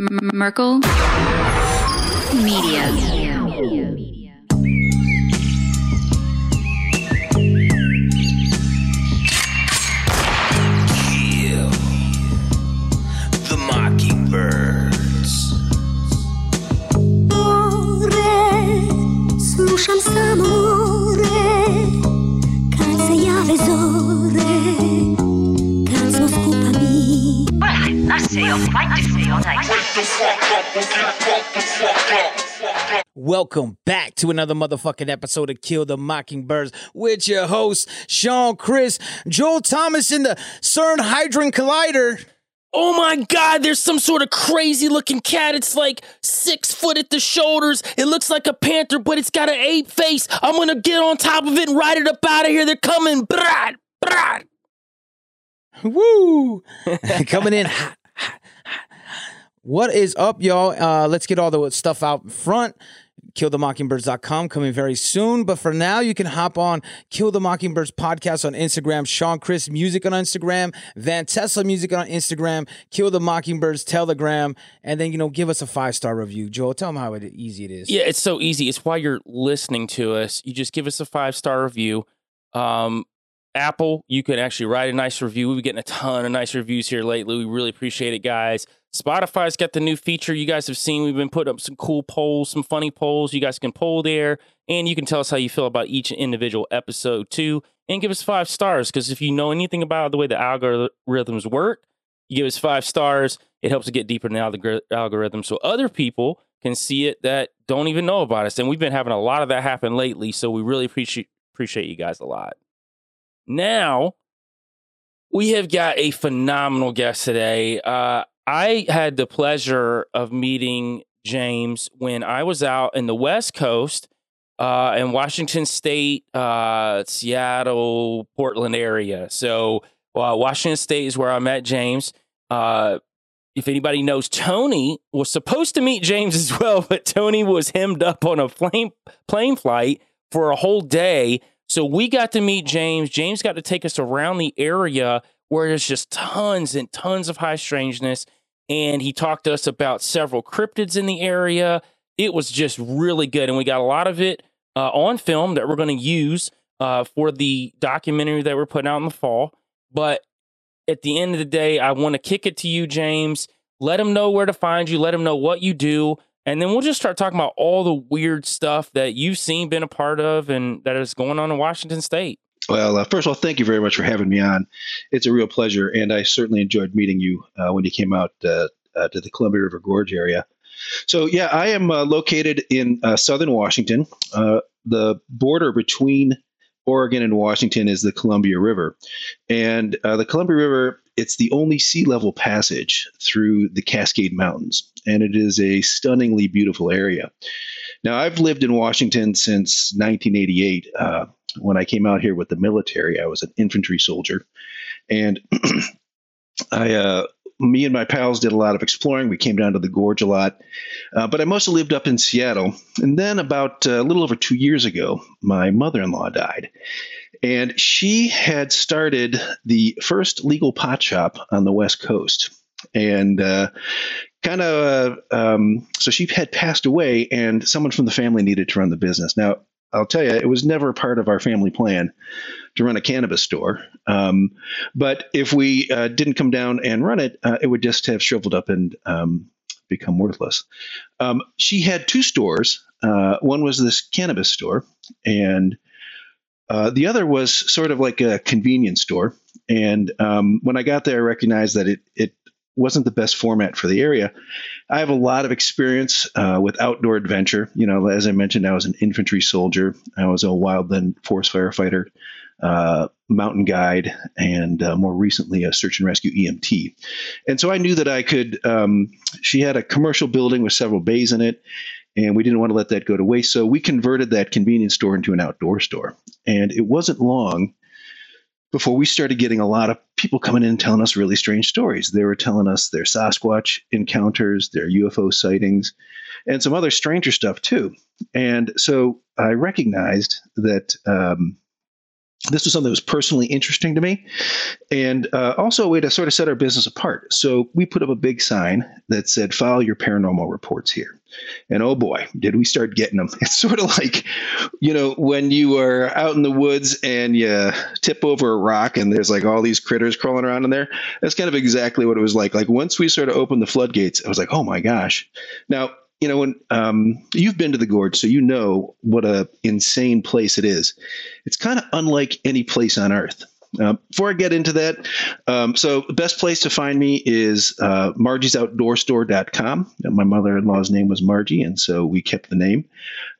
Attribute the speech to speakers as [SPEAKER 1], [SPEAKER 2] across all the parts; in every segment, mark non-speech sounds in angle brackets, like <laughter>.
[SPEAKER 1] M- Merkel Media.
[SPEAKER 2] Kill the mockingbirds.
[SPEAKER 3] Amore, slušam samo more Kad se jave zore Kad smo skupa mi
[SPEAKER 4] Welcome back to another motherfucking episode of Kill the Mockingbirds with your host, Sean Chris, Joel Thomas in the CERN Hydrogen Collider.
[SPEAKER 5] Oh my god, there's some sort of crazy looking cat. It's like six foot at the shoulders. It looks like a panther, but it's got an ape face. I'm gonna get on top of it and ride it up out of here. They're coming. Brad, brad.
[SPEAKER 4] Woo! <laughs> Coming in hot. What is up, y'all? Uh, let's get all the stuff out front. KillTheMockingbirds.com coming very soon. But for now, you can hop on Kill the Mockingbirds podcast on Instagram, Sean Chris Music on Instagram, Van Tesla Music on Instagram, Kill the Mockingbirds Telegram, and then, you know, give us a five star review. Joel, tell them how easy it is.
[SPEAKER 5] Yeah, it's so easy. It's why you're listening to us. You just give us a five star review. Um, Apple, you can actually write a nice review. We've been getting a ton of nice reviews here lately. We really appreciate it, guys. Spotify's got the new feature you guys have seen. We've been putting up some cool polls, some funny polls. You guys can poll there, and you can tell us how you feel about each individual episode too, and give us five stars. Because if you know anything about the way the algorithms work, you give us five stars. It helps to get deeper in the algorithm, so other people can see it that don't even know about us. And we've been having a lot of that happen lately, so we really appreciate appreciate you guys a lot. Now, we have got a phenomenal guest today. Uh, I had the pleasure of meeting James when I was out in the West Coast, uh, in Washington State, uh, Seattle, Portland area. So, uh, Washington State is where I met James. Uh, if anybody knows, Tony was supposed to meet James <laughs> as well, but Tony was hemmed up on a plane plane flight for a whole day. So we got to meet James. James got to take us around the area where there's just tons and tons of high strangeness. And he talked to us about several cryptids in the area. It was just really good. And we got a lot of it uh, on film that we're going to use uh, for the documentary that we're putting out in the fall. But at the end of the day, I want to kick it to you, James. Let them know where to find you. Let them know what you do. And then we'll just start talking about all the weird stuff that you've seen, been a part of, and that is going on in Washington State.
[SPEAKER 6] Well, uh, first of all, thank you very much for having me on. It's a real pleasure, and I certainly enjoyed meeting you uh, when you came out uh, uh, to the Columbia River Gorge area. So, yeah, I am uh, located in uh, southern Washington. The border between Oregon and Washington is the Columbia River, and uh, the Columbia River it's the only sea level passage through the Cascade Mountains, and it is a stunningly beautiful area. Now, I've lived in Washington since 1988. Uh, when I came out here with the military, I was an infantry soldier, and <clears throat> I, uh, me and my pals did a lot of exploring. We came down to the gorge a lot, uh, but I mostly lived up in Seattle. And then, about uh, a little over two years ago, my mother-in-law died, and she had started the first legal pot shop on the West Coast, and uh, kind of uh, um, so she had passed away, and someone from the family needed to run the business. Now, I'll tell you, it was never part of our family plan to run a cannabis store. Um, but if we uh, didn't come down and run it, uh, it would just have shriveled up and um, become worthless. Um, she had two stores. Uh, one was this cannabis store, and uh, the other was sort of like a convenience store. And um, when I got there, I recognized that it it wasn't the best format for the area. I have a lot of experience uh, with outdoor adventure. You know, as I mentioned, I was an infantry soldier. I was a wildland forest firefighter, uh, mountain guide, and uh, more recently a search and rescue EMT. And so I knew that I could. Um, she had a commercial building with several bays in it. And we didn't want to let that go to waste. So we converted that convenience store into an outdoor store. And it wasn't long before we started getting a lot of people coming in telling us really strange stories. They were telling us their Sasquatch encounters, their UFO sightings, and some other stranger stuff too. And so I recognized that um, this was something that was personally interesting to me and uh, also a way to sort of set our business apart. So we put up a big sign that said, file your paranormal reports here. And oh boy, did we start getting them. <laughs> It's sort of like, you know, when you are out in the woods and you tip over a rock and there's like all these critters crawling around in there. That's kind of exactly what it was like. Like once we sort of opened the floodgates, I was like, oh my gosh. Now, you know, when um, you've been to the gorge, so you know what a insane place it is. It's kind of unlike any place on earth. Uh, before I get into that, um, so the best place to find me is uh, margiesoutdoorstore.com. My mother-in-law's name was Margie, and so we kept the name.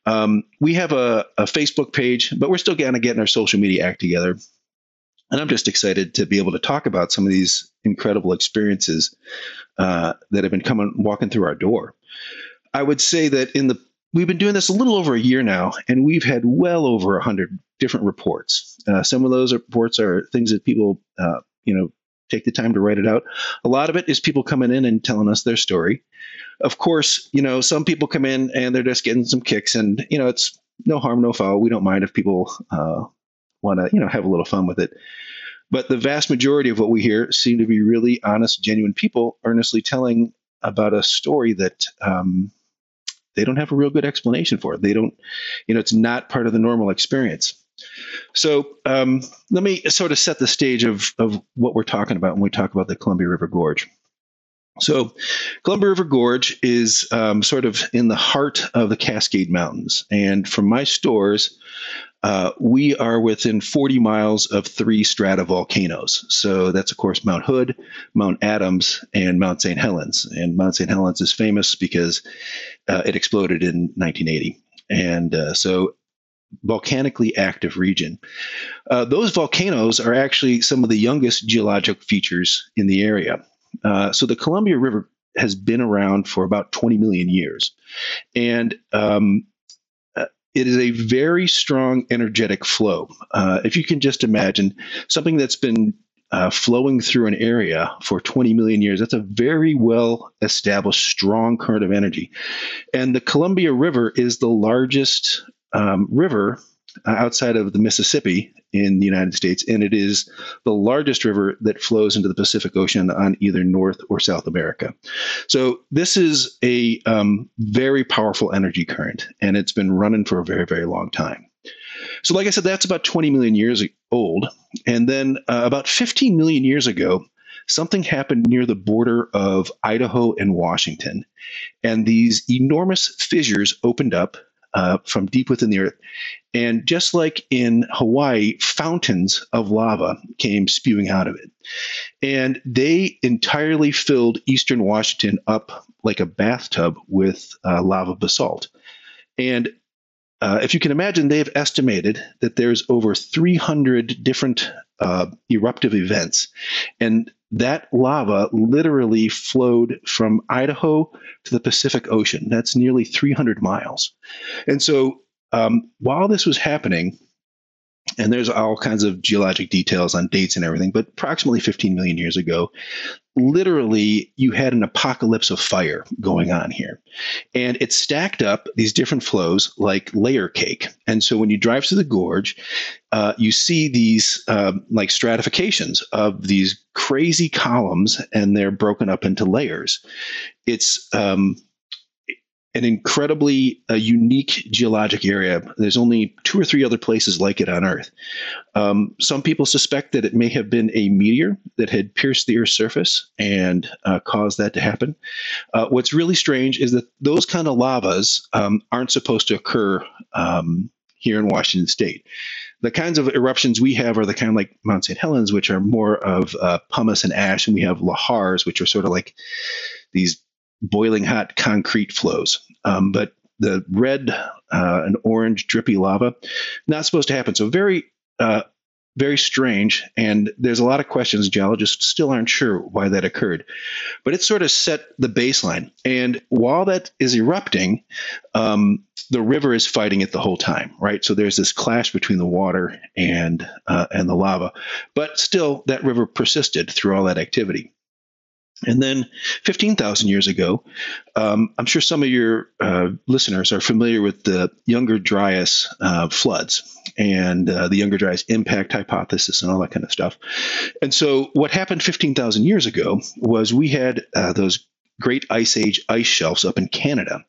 [SPEAKER 6] Um, we have a, a, Facebook page, but we're still kind of getting our social media act together. And I'm just excited to be able to talk about some of these incredible experiences uh, that have been coming walking through our door. I would say that in the we've been doing this a little over a year now, and we've had well over a hundred different reports. Uh, some of those reports are things that people, uh, you know, take the time to write it out. A lot of it is people coming in and telling us their story. Of course, you know, some people come in and they're just getting some kicks, and you know, it's no harm, no foul. We don't mind if people uh, want to, you know, have a little fun with it. But the vast majority of what we hear seem to be really honest, genuine people earnestly telling about a story that um, they don't have a real good explanation for it. They don't, you know, it's not part of the normal experience. So um, let me sort of set the stage of, of what we're talking about when we talk about the Columbia River Gorge. So, Columbia River Gorge is um, sort of in the heart of the Cascade Mountains. And from my stores, uh, we are within 40 miles of three stratovolcanoes. So that's, of course, Mount Hood, Mount Adams, and Mount St. Helens. And Mount St. Helens is famous because uh, it exploded in 1980. And uh, so, volcanically active region. Uh, those volcanoes are actually some of the youngest geologic features in the area. Uh, so, the Columbia River has been around for about 20 million years. And um, it is a very strong energetic flow. Uh, if you can just imagine something that's been uh, flowing through an area for 20 million years, that's a very well established, strong current of energy. And the Columbia River is the largest um, river outside of the Mississippi in the United States, and it is the largest river that flows into the Pacific Ocean on either North or South America. So this is a um, very powerful energy current, and it's been running for a very, very long time. So, like I said, that's about 20 million years old, and then uh, about 15 million years ago, something happened near the border of Idaho and Washington, and these enormous fissures opened up uh, from deep within the earth. And just like in Hawaii, fountains of lava came spewing out of it. And they entirely filled eastern Washington up like a bathtub with uh, lava basalt. And uh, if you can imagine, they have estimated that there's over 300 different uh, eruptive events. And that lava literally flowed from Idaho to the Pacific Ocean. That's nearly 300 miles. And so um, while this was happening, and there's all kinds of geologic details on dates and everything, but approximately 15 million years ago, literally you had an apocalypse of fire going on here. And it stacked up these different flows like layer cake. And so when you drive through the gorge, uh, you see these uh, like stratifications of these crazy columns, and they're broken up into layers. It's um, an incredibly uh, unique geologic area. There's only two or three other places like it on Earth. Um, some people suspect that it may have been a meteor that had pierced the Earth's surface and uh, caused that to happen. Uh, what's really strange is that those kind of lavas um, aren't supposed to occur um, here in Washington State. The kinds of eruptions we have are the kind of like Mount St. Helens, which are more of uh, pumice and ash, and we have lahars, which are sort of like these boiling hot concrete flows. Um, but the red uh, and orange drippy lava, not supposed to happen. So very, uh, very strange. And there's a lot of questions. Geologists still aren't sure why that occurred. But it sort of set the baseline. And while that is erupting, um, the river is fighting it the whole time, right? So there's this clash between the water and uh, and the lava. But still, that river persisted through all that activity. And then 15,000 years ago, um, I'm sure some of your uh, listeners are familiar with the Younger Dryas uh, floods and uh, the Younger Dryas impact hypothesis and all that kind of stuff. And so, what happened 15,000 years ago was we had uh, those great ice age ice shelves up in Canada.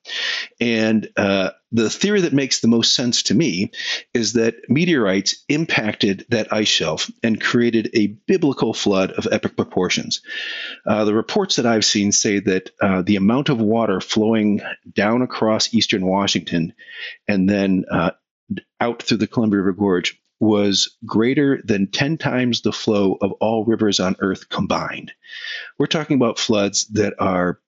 [SPEAKER 6] And uh, the theory that makes the most sense to me is that meteorites impacted that ice shelf and created a biblical flood of epic proportions. Uh, the reports that I've seen say that uh, the amount of water flowing down across eastern Washington and then uh, out through the Columbia River Gorge was greater than 10 times the flow of all rivers on earth combined. We're talking about floods that are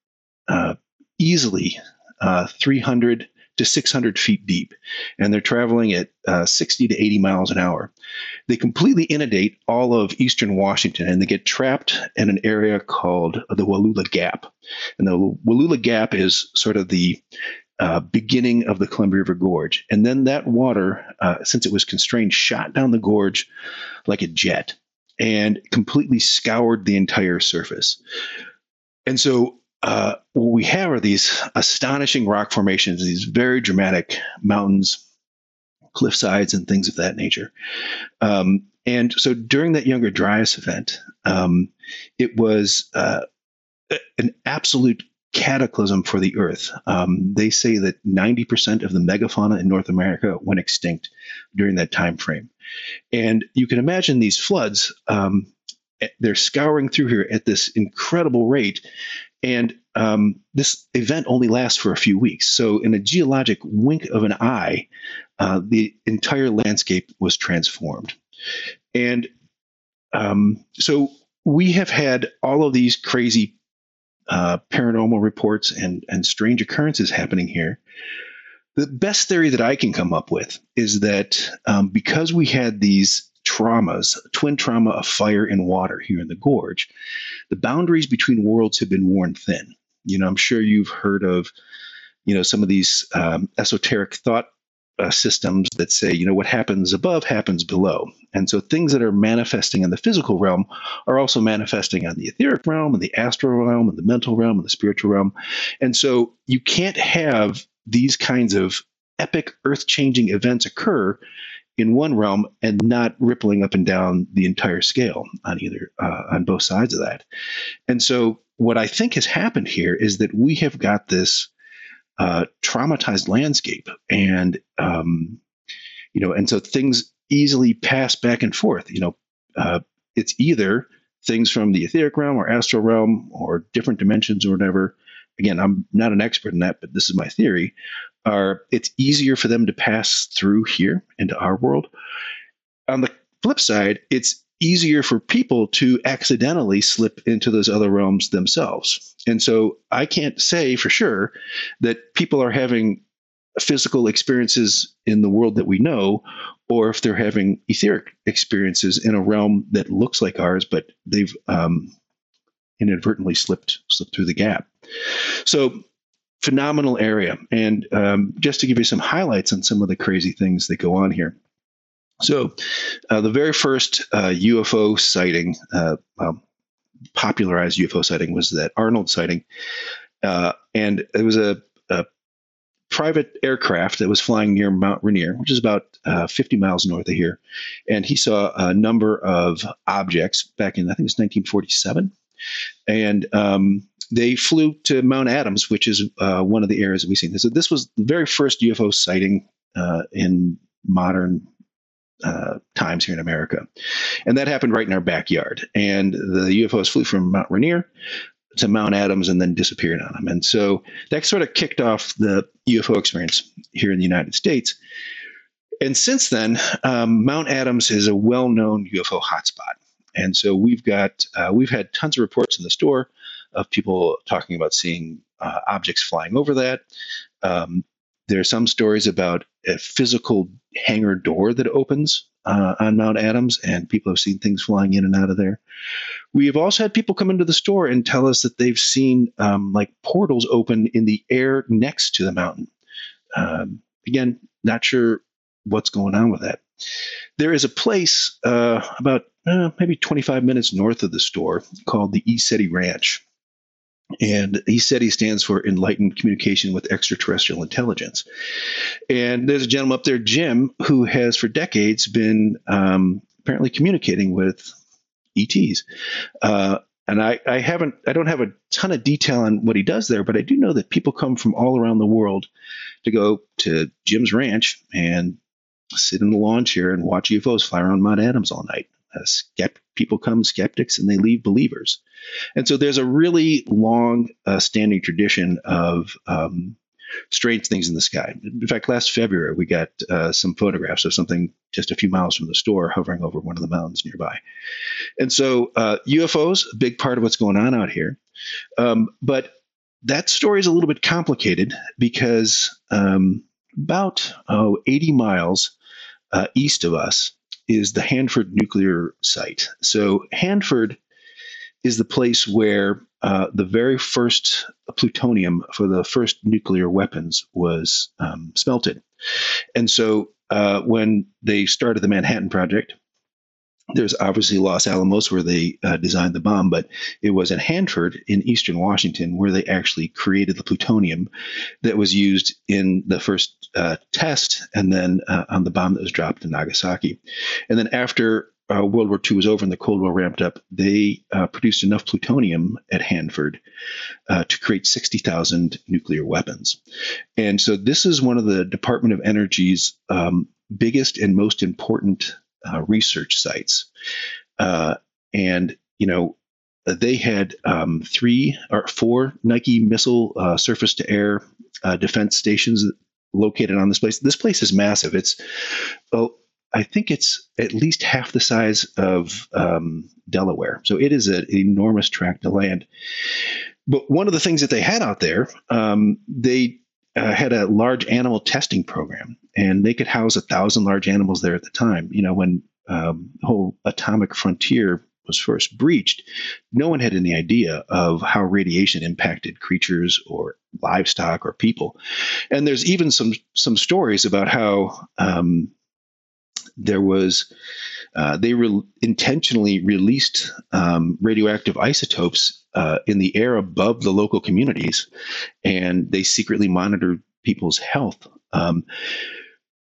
[SPEAKER 6] uh, easily uh, 300 to 600 feet deep, and they're traveling at uh, 60 to 80 miles an hour. They completely inundate all of eastern Washington, and they get trapped in an area called the Wallula Gap. And the Wallula Gap is sort of the uh, beginning of the Columbia River Gorge. And then that water, uh, since it was constrained, shot down the gorge like a jet and completely scoured the entire surface. And so uh, what we have are these astonishing rock formations, these very dramatic mountains, cliff sides, and things of that nature. Um, and so during that Younger Dryas event, um, it was uh, an absolute cataclysm for the Earth. Um, they say that 90% of the megafauna in North America went extinct during that time frame. And you can imagine these floods, um, they're scouring through here at this incredible rate. And um, this event only lasts for a few weeks. So, in a geologic wink of an eye, uh, the entire landscape was transformed. And um, so, we have had all of these crazy uh, paranormal reports and, and strange occurrences happening here. The best theory that I can come up with is that um, because we had these traumas, twin trauma of fire and water here in the gorge, the boundaries between worlds have been worn thin. You know, I'm sure you've heard of, you know, some of these um, esoteric thought uh, systems that say, you know, what happens above happens below. And so things that are manifesting in the physical realm are also manifesting on the etheric realm and the astral realm and the mental realm and the spiritual realm. And so you can't have these kinds of epic earth changing events occur in one realm and not rippling up and down the entire scale on either uh, on both sides of that. And so what I think has happened here is that we have got this uh, traumatized landscape, and um, you know, and so things easily pass back and forth. You know, uh, it's either things from the etheric realm or astral realm or different dimensions or whatever. Again, I'm not an expert in that, but this is my theory are it's easier for them to pass through here into our world. On the flip side, it's easier for people to accidentally slip into those other realms themselves. And so I can't say for sure that people are having physical experiences in the world that we know, or if they're having etheric experiences in a realm that looks like ours, but they've um, inadvertently slipped slipped through the gap. So phenomenal area. And um, just to give you some highlights on some of the crazy things that go on here. So, uh, the very first uh, UFO sighting, uh, um, popularized UFO sighting, was that Arnold sighting. Uh, and it was a, a, private aircraft that was flying near Mount Rainier, which is about uh, 50 miles north of here. And he saw a number of objects back in, I think it was 1947. And um, they flew to Mount Adams, which is uh, one of the areas that we've seen. So this was the very first UFO sighting in modern uh, times here in America, and that happened right in our backyard. And the UFOs flew from Mount Rainier to Mount Adams and then disappeared on them. And so that sort of kicked off the UFO experience here in the United States. And since then, um, Mount Adams is a well-known UFO hotspot. And so we've got uh, we've had tons of reports in the store of people talking about seeing uh, objects flying over that. Um, there are some stories about a physical hangar door that opens uh, on Mount Adams, and people have seen things flying in and out of there. We have also had people come into the store and tell us that they've seen um, like portals open in the air next to the mountain. Um, again, not sure what's going on with that. There is a place uh, about uh, maybe 25 minutes north of the store called the ECETI Ranch. And he said he stands for enlightened communication with extraterrestrial intelligence. And there's a gentleman up there, Jim, who has for decades been um, apparently communicating with ETs. Uh, and I, I haven't, I don't have a ton of detail on what he does there, but I do know that people come from all around the world to go to Jim's ranch and sit in the lawn chair and watch UFOs fly around Mount Adams all night. Uh, skept- people come skeptics and they leave believers. And so there's a really long uh, standing tradition of um, strange things in the sky. In fact, last February, we got uh, some photographs of something just a few miles from the store hovering over one of the mountains nearby. And so uh, UFOs, a big part of what's going on out here. Um, but that story is a little bit complicated because um, about oh, 80 miles uh, east of us is the Hanford nuclear site. So Hanford is the place where uh, the very first plutonium for the first nuclear weapons was um, smelted. And so uh, when they started the Manhattan Project, there's obviously Los Alamos where they uh, designed the bomb, but it was at Hanford in eastern Washington where they actually created the plutonium that was used in the first uh, test and then uh, on the bomb that was dropped in Nagasaki. And then after uh, World War II was over and the Cold War ramped up, they uh, produced enough plutonium at Hanford uh, to create 60,000 nuclear weapons. And so this is one of the Department of Energy's um, biggest and most important uh, research sites. Uh, and, you know, they had um, three or four Nike missile uh, surface to air defense stations located on this place. This place is massive. It's, oh, I think it's at least half the size of um, Delaware. So it is an enormous tract of land. But one of the things that they had out there, um, they uh, had a large animal testing program, and they could house a thousand large animals there at the time. You know, when um, the whole atomic frontier was first breached, no one had any idea of how radiation impacted creatures or livestock or people. And there's even some some stories about how um, there was uh, they re- intentionally released um, radioactive isotopes uh, in the air above the local communities, and they secretly monitored people's health. Um,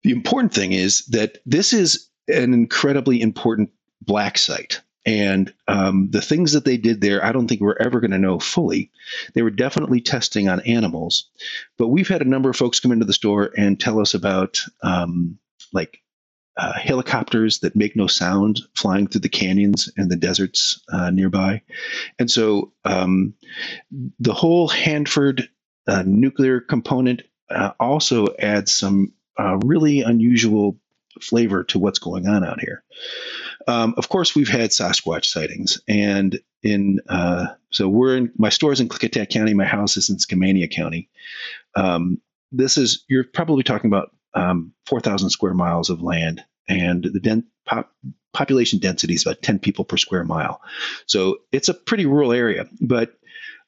[SPEAKER 6] the important thing is that this is an incredibly important black site. And um, the things that they did there, I don't think we're ever going to know fully. They were definitely testing on animals, but we've had a number of folks come into the store and tell us about um, like uh, helicopters that make no sound flying through the canyons and the deserts uh, nearby. And so um, the whole Hanford uh, nuclear component uh, also adds some uh, really unusual flavor to what's going on out here. Um, of course, we've had Sasquatch sightings, and in uh, so we're in my store's in Klickitat County, my house is in Skamania County. Um, this is you're probably talking about um, 4,000 square miles of land, and the den- pop- population density is about 10 people per square mile. So it's a pretty rural area. But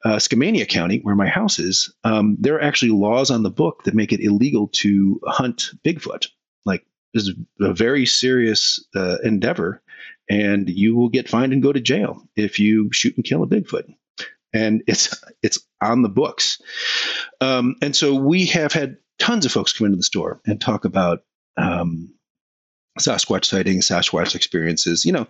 [SPEAKER 6] uh, Skamania County, where my house is, um, there are actually laws on the book that make it illegal to hunt Bigfoot. Like, this is a very serious uh, endeavor, and you will get fined and go to jail if you shoot and kill a Bigfoot and it's it's on the books. Um, and so we have had tons of folks come into the store and talk about um, Sasquatch sightings, Sasquatch experiences. You know,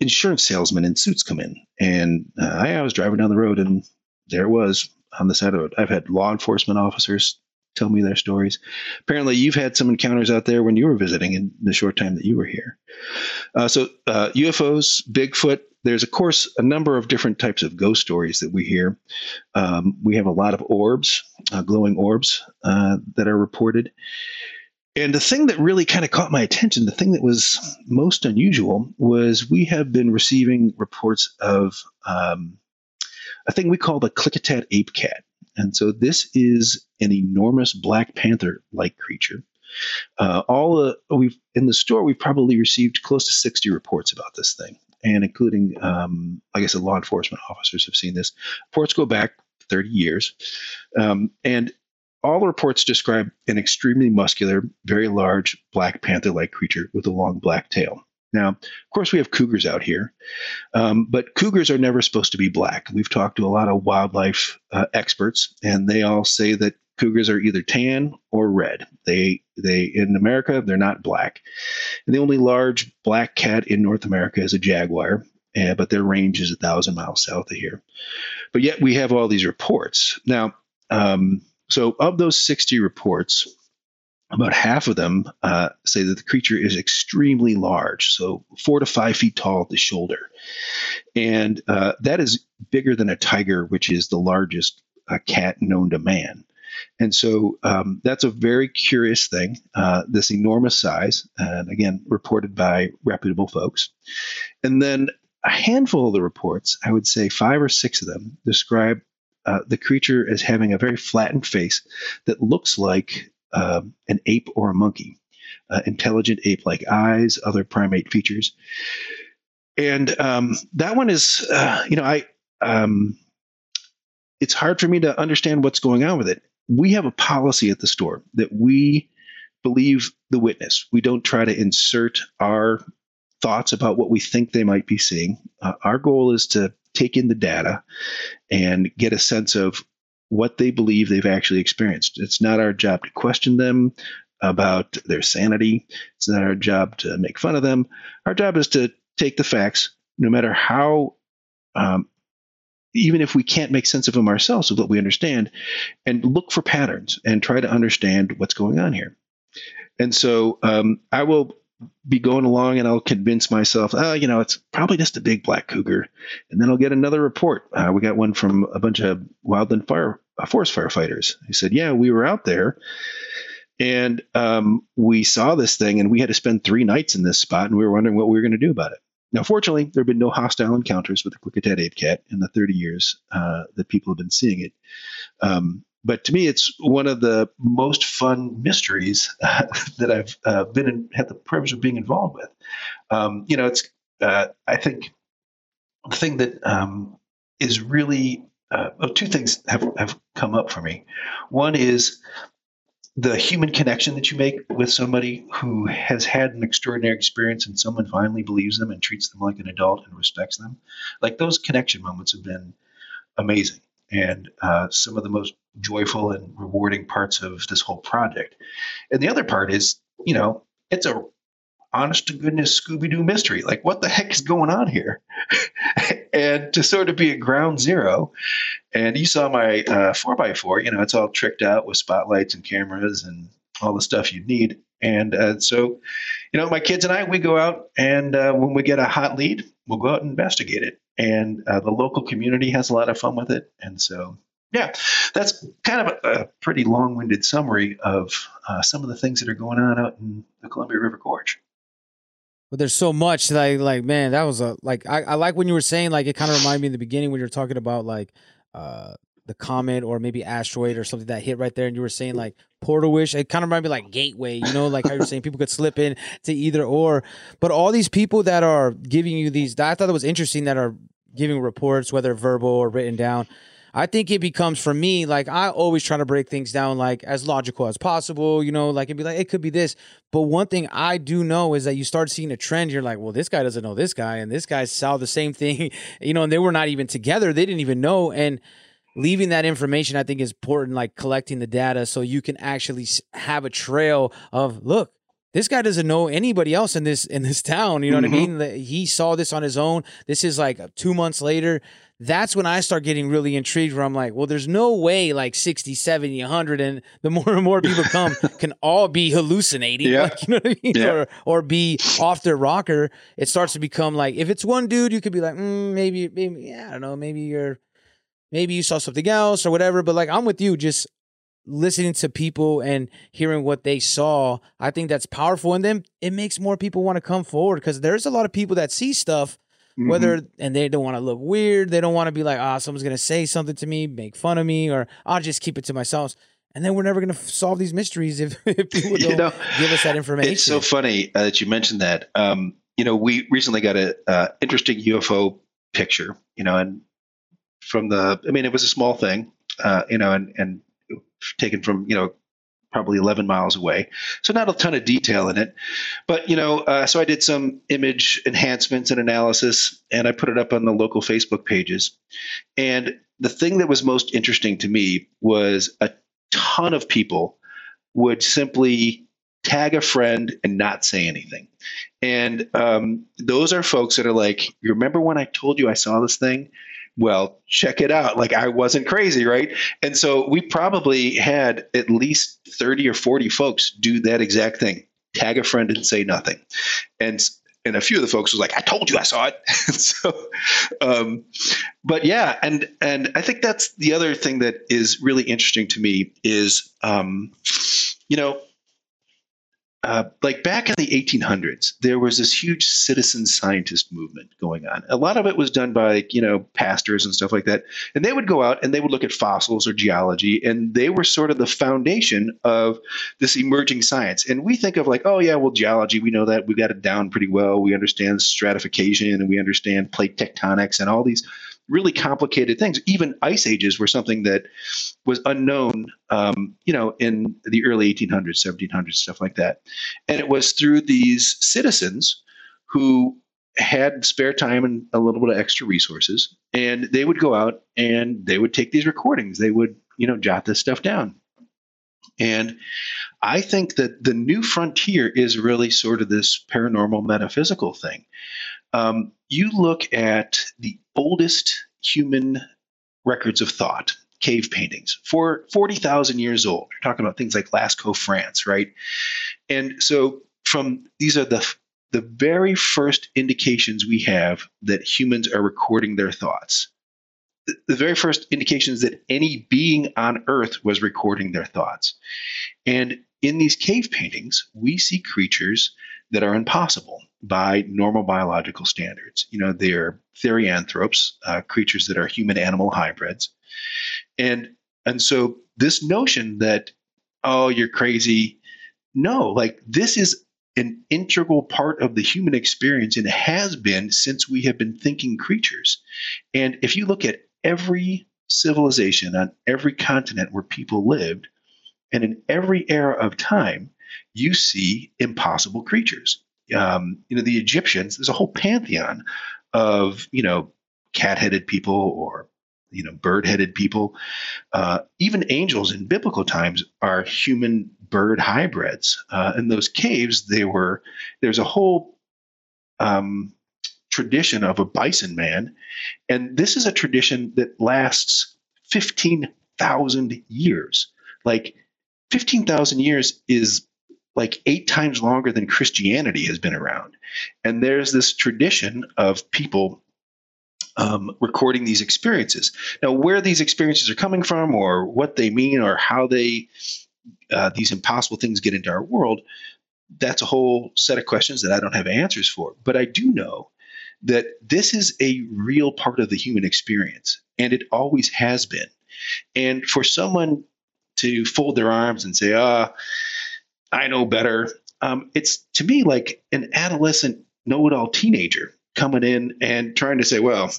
[SPEAKER 6] insurance salesmen in suits come in, and uh, I, was driving down the road, and there it was on the side of it. I've had law enforcement officers tell me their stories. Apparently, you've had some encounters out there when you were visiting in the short time that you were here. Uh, so, uh, UFOs, Bigfoot. There's, of course, a number of different types of ghost stories that we hear. Um, we have a lot of orbs, uh, glowing orbs uh, that are reported. And the thing that really kind of caught my attention, the thing that was most unusual, was we have been receiving reports of um, a thing we call the Klickitat ape cat. And so this is an enormous Black Panther like creature. Uh, all the, we've in the store, we've probably received close to 60 reports about this thing, and including, um, I guess, the law enforcement officers have seen this. Reports go back 30 years. Um, and all the reports describe an extremely muscular, very large Black Panther like creature with a long black tail. Now, of course, we have cougars out here, um, but cougars are never supposed to be black. We've talked to a lot of wildlife uh, experts, and they all say that cougars are either tan or red. They they in America they're not black. And the only large black cat in North America is a jaguar, uh, but their range is a thousand miles south of here. But yet we have all these reports now. Um, so of those 60 reports, about half of them uh, say that the creature is extremely large, so four to five feet tall at the shoulder. And uh, that is bigger than a tiger, which is the largest uh, cat known to man. And so um, that's a very curious thing, uh, this enormous size, and again, reported by reputable folks. And then a handful of the reports, I would say five or six of them, describe uh, the creature as having a very flattened face that looks like um, an ape or a monkey, uh, intelligent ape like eyes, other primate features. And um, that one is, uh, you know, I, um, it's hard for me to understand what's going on with it. We have a policy at the store that we believe the witness. We don't try to insert our thoughts about what we think they might be seeing. Uh, our goal is to take in the data and get a sense of what they believe they've actually experienced. It's not our job to question them about their sanity. It's not our job to make fun of them. Our job is to take the facts, no matter how, um, even if we can't make sense of them ourselves, of what we understand, and look for patterns and try to understand what's going on here. And so um, I will be going along and I'll convince myself, oh, you know, it's probably just a big black cougar. And then I'll get another report. Uh, we got one from a bunch of wildland fire uh, forest firefighters. He said, yeah, we were out there and um, we saw this thing and we had to spend three nights in this spot and we were wondering what we were going to do about it. Now, fortunately, there have been no hostile encounters with the Klickitat ape cat in the 30 years uh, that people have been seeing it. Um, but to me, it's one of the most fun mysteries uh, <laughs> that I've uh, been in, had the privilege of being involved with. Um, you know, it's uh, I think the thing that um, is really uh, two things have have come up for me. One is the human connection that you make with somebody who has had an extraordinary experience and someone finally believes them and treats them like an adult and respects them. Like those connection moments have been amazing and uh, some of the most joyful and rewarding parts of this whole project. And the other part is, you know, it's a honest to goodness Scooby Doo mystery. Like, what the heck is going on here? <laughs> and to sort of be at ground zero, and you saw my uh, 4x4, you know, it's all tricked out with spotlights and cameras and all the stuff you need. And uh, so, you know, my kids and I, we go out, and uh, when we get a hot lead, we'll go out and investigate it and uh, the local community has a lot of fun with it. And so, yeah, that's kind of a, a pretty long-winded summary of uh, some of the things that are going on out in the Columbia River Gorge.
[SPEAKER 4] But there's so much that I like, man, that was a like I, I like when you were saying like it kind of reminded me in the beginning when you were talking about like uh the comet or maybe asteroid or something that hit right there and you were saying like portal wish it kind of reminded me like gateway you know like how you're saying people could slip in to either or. But all these people that are giving you these i thought it was interesting that are giving reports whether verbal or written down I think it becomes for me like I always try to break things down like as logical as possible, you know, like it'd be like it could be this. But one thing I do know is that you start seeing a trend. You're like, well, this guy doesn't know this guy, and this guy saw the same thing, <laughs> you know, and they were not even together. They didn't even know. And leaving that information i think is important like collecting the data so you can actually have a trail of look this guy doesn't know anybody else in this in this <laughs> town you know mm-hmm. what i mean he saw this on his own this is like two months later that's when i start getting really intrigued where i'm like well there's no way like 60 70 100 and the more and more people come <laughs> can all be hallucinating yeah. like, you know what i mean yeah. or or be off their rocker it starts to become like if it's one dude you could be like mm, maybe maybe yeah i don't know maybe you're maybe you saw something else or whatever but like i'm with you just listening to people and hearing what they saw i think that's powerful and then it makes more people want to come forward because there's a lot of people that see stuff mm-hmm. whether and they don't want to look weird they don't want to be like ah oh, someone's gonna say something to me make fun of me or i'll just keep it to myself and then we're never going to solve these mysteries if, <laughs> if people don't you know, give us that information.
[SPEAKER 6] It's so funny uh, that you mentioned that. Um, you know, we recently got an uh, interesting UFO picture, you know, and from the, I mean, it was a small thing, uh, you know, and, and taken from, you know, probably 11 miles away. So not a ton of detail in it, but you know, uh, so I did some image enhancements and analysis, and I put it up on the local Facebook pages. And the thing that was most interesting to me was a ton of people would simply tag a friend and not say anything. And um, those are folks that are like, you remember when I told you I saw this thing? Well, check it out. Like I wasn't crazy, right? And so we probably had at least 30 or 40 folks do that exact thing. Tag a friend and say nothing. And and a few of the folks was like, "I told you I saw it." <laughs> so, um, but yeah, and and I think that's the other thing that is really interesting to me is, um, you know, uh, like back in the 1800s, there was this huge citizen scientist movement going on. A lot of it was done by, you know, pastors and stuff like that. And they would go out and they would look at fossils or geology, and they were sort of the foundation of this emerging science. And we think of like, oh, yeah, well, geology, we know that. We got it down pretty well. We understand stratification and we understand plate tectonics and all these really complicated things. Even ice ages were something that was unknown, um, you know, in the early 1800s, 1700s, stuff like that. And it was through these citizens who had spare time and a little bit of extra resources, and they would go out and they would take these recordings. They would, you know, jot this stuff down. And I think that the new frontier is really sort of this paranormal metaphysical thing. Um, you look at the oldest human records of thought, cave paintings, for 40,000 years old. You're talking about things like Lascaux, France, right? And so from these are the the very first indications we have that humans are recording their thoughts. The, the very first indications that any being on earth was recording their thoughts. And in these cave paintings, we see creatures that are impossible by normal biological standards. You know, they're therianthropes, uh, creatures that are human animal hybrids. And and so this notion that oh you're crazy no like this is an integral part of the human experience and has been since we have been thinking creatures and if you look at every civilization on every continent where people lived and in every era of time you see impossible creatures um, you know, the Egyptians, there's a whole pantheon of, you know, cat-headed people or, you know, bird-headed people. Uh, even angels in biblical times are human bird hybrids. Uh, in those caves, they were, there's a whole um, tradition of a bison man. And this is a tradition that lasts 15,000 years. Like 15,000 years is like eight times longer than Christianity has been around. And there's this tradition of people um, recording these experiences. Now, where these experiences are coming from, or what they mean, or how they uh, these impossible things get into our world, that's a whole set of questions that I don't have answers for. But I do know that this is a real part of the human experience, and it always has been. And for someone to fold their arms and say, "Ah," I know better. Um, it's to me like an adolescent know-it-all teenager coming in and trying to say, well,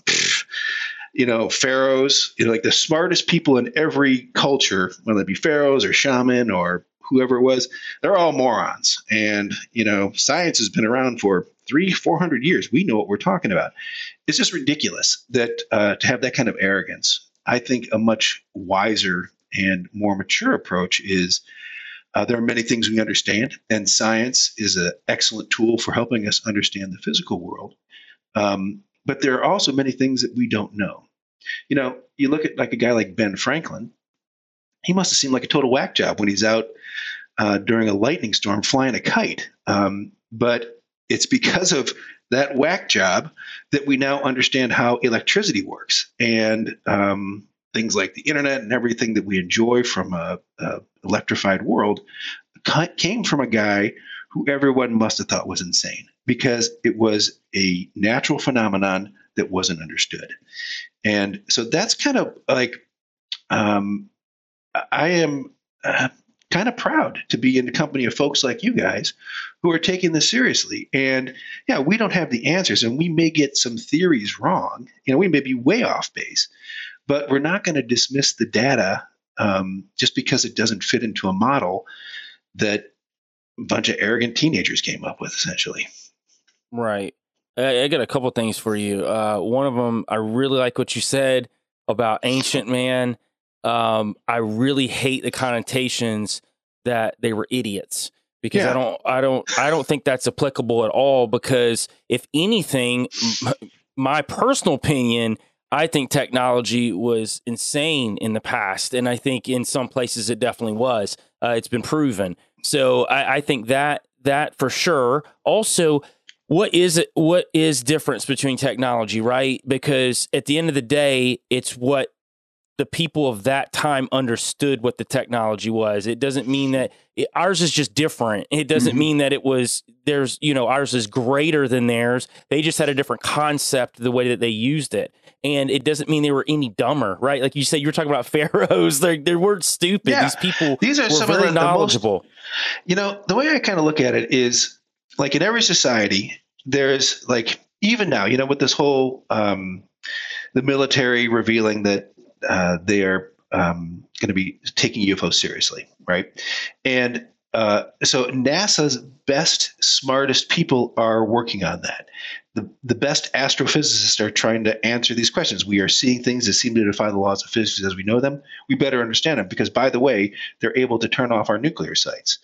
[SPEAKER 6] you know, pharaohs, you know, like the smartest people in every culture, whether it be pharaohs or shaman or whoever it was, they're all morons. And you know, science has been around for three, four hundred years. We know what we're talking about. It's just ridiculous that uh, to have that kind of arrogance. I think a much wiser and more mature approach is uh, there are many things we understand, and science is an excellent tool for helping us understand the physical world. Um, but there are also many things that we don't know. You know, you look at like a guy like Ben Franklin, he must have seemed like a total whack job when he's out uh, during a lightning storm flying a kite. Um, but it's because of that whack job that we now understand how electricity works. And um, things like the internet and everything that we enjoy from a, a electrified world came from a guy who everyone must have thought was insane because it was a natural phenomenon that wasn't understood. And so that's kind of like um, I am uh, kind of proud to be in the company of folks like you guys who are taking this seriously. And yeah, we don't have the answers, and we may get some theories wrong. You know, we may be way off base, but we're not going to dismiss the data um, just because it doesn't fit into a model that a bunch of arrogant teenagers came up with, essentially.
[SPEAKER 5] Right. I, I got a couple things for you. Uh, one of them, I really like what you said about ancient man. Um, I really hate the connotations that they were idiots because
[SPEAKER 6] Yeah.
[SPEAKER 5] I don't, I don't, I don't think that's applicable at all. Because if anything, m- my personal opinion, I think technology was insane in the past, and I think in some places it definitely was. Uh, it's been proven. So I, I think that that for sure. Also, what is it? What is difference between technology, right? Because at the end of the day, it's what the people of that time understood what the technology was. It doesn't mean that it, ours is just different. It doesn't
[SPEAKER 6] Mhm.
[SPEAKER 5] mean that it was there's you know ours is greater than theirs. They just had a different concept the way that they used it, and it doesn't mean they were any dumber, right? Like you said, you were talking about <laughs> pharaohs. They they weren't stupid.
[SPEAKER 6] Yeah.
[SPEAKER 5] These people
[SPEAKER 6] These are
[SPEAKER 5] were
[SPEAKER 6] some of
[SPEAKER 5] very
[SPEAKER 6] the- the most-
[SPEAKER 5] knowledgeable.
[SPEAKER 6] You know, the way I kind of look at it is like in every society, there's like, even now, you know, with this whole, um, the military revealing that uh, they are um, going to be taking UFOs seriously, right? And uh, so NASA's best, smartest people are working on that. The, the best astrophysicists are trying to answer these questions. We are seeing things that seem to defy the laws of physics as we know them. We better understand them because, by the way, they're able to turn off our nuclear sites.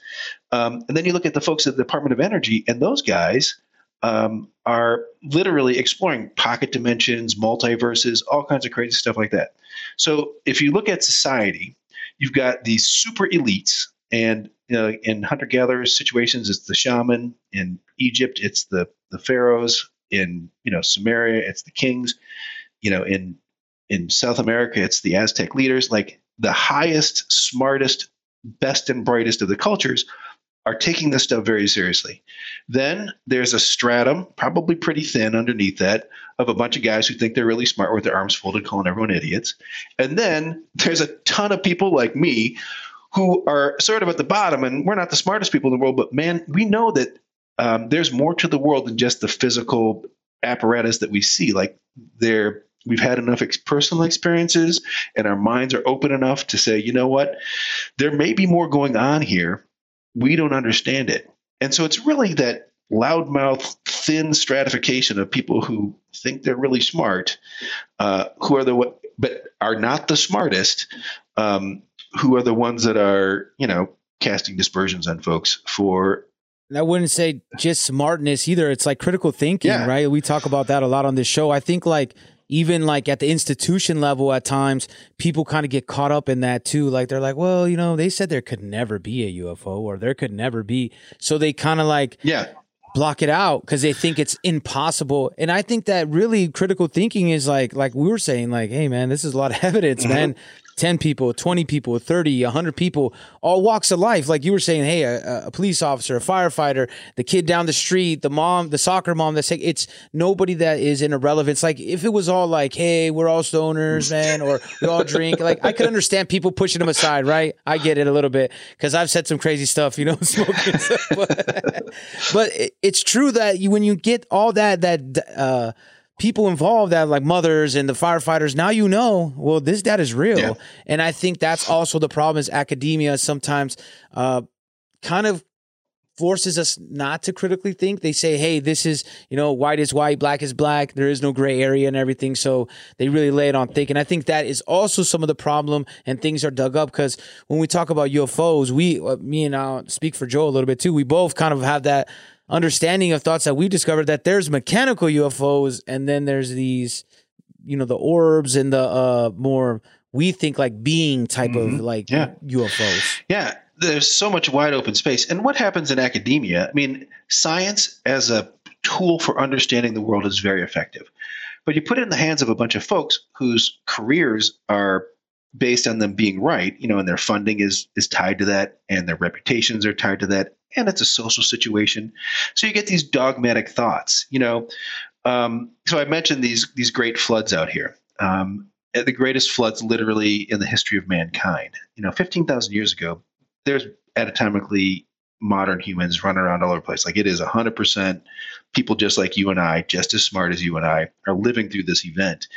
[SPEAKER 6] Um, and then you look at the folks at the Department of Energy, and those guys um, are literally exploring pocket dimensions, multiverses, all kinds of crazy stuff like that. So if you look at society, you've got these super elites, and you know, in hunter-gatherer situations, it's the shaman. In Egypt, it's the the pharaohs. In you know Sumeria, it's the kings. You know, in in South America, it's the Aztec leaders. Like the highest, smartest, best and brightest of the cultures are taking this stuff very seriously. Then there's a stratum, probably pretty thin underneath that, of a bunch of guys who think they're really smart with their arms folded, calling everyone idiots. And then there's a ton of people like me who are sort of at the bottom, and we're not the smartest people in the world, but man, we know that um, there's more to the world than just the physical apparatus that we see. Like there, we've had enough ex- personal experiences, and our minds are open enough to say, you know what, there may be more going on here. We don't understand it, and so it's really that loudmouth, thin stratification of people who think they're really smart, uh, who are the but are not the smartest, um, who are the ones that are you know casting dispersions on folks for
[SPEAKER 4] And I wouldn't say just smartness either. It's like critical thinking,
[SPEAKER 6] Yeah.
[SPEAKER 4] right? We talk about that a lot on this show. I think like even like at the institution level at times, people kind of get caught up in that too. Like they're like, well, you know, they said there could never be a UFO or there could never be. So they kind of like
[SPEAKER 6] yeah
[SPEAKER 4] block it out because they think it's impossible. And I think that really critical thinking is like, like we were saying, like, hey man, this is a lot of <laughs> evidence, mm-hmm. man. 10 people, 20 people, 30, 100 people, all walks of life. Like you were saying, hey, a, a police officer, a firefighter, the kid down the street, the mom, the soccer mom that's like, it's nobody that is in irrelevance. Like if it was all like, hey, we're all stoners, man, or we all drink, like I could understand people pushing them aside, right? I get it a little bit because I've said some crazy stuff, you know, <laughs> smoking stuff. <laughs> But, but it, it's true that you, when you get all that, that, uh, people involved that like mothers and the firefighters now you know well this data is real.
[SPEAKER 6] Yeah.
[SPEAKER 4] and i think that's also the problem is academia sometimes uh kind of forces us not to critically think. They say hey this is you know white is white black is black there is no gray area and everything. So they really lay it on thick. And i think that is also some of the problem and things are dug up because when we talk about ufos we uh, me and i'll speak for joe a little bit too we both kind of have that understanding of thoughts that we've discovered that there's mechanical UFOs and then there's these, you know, the orbs and the uh more we think like being type of like
[SPEAKER 6] Yeah.
[SPEAKER 4] UFOs.
[SPEAKER 6] Yeah, there's so much wide open space. And what happens in academia? I mean, science as a tool for understanding the world is very effective. But you put it in the hands of a bunch of folks whose careers are based on them being right, you know, and their funding is is tied to that, and their reputations are tied to that, and it's a social situation. So you get these dogmatic thoughts, you know. Um, so I mentioned these these great floods out here. Um, the greatest floods literally in the history of mankind. You know, 15,000 years ago, there's anatomically modern humans running around all over the place. Like it is 100% people just like you and I, just as smart as you and I, are living through this event.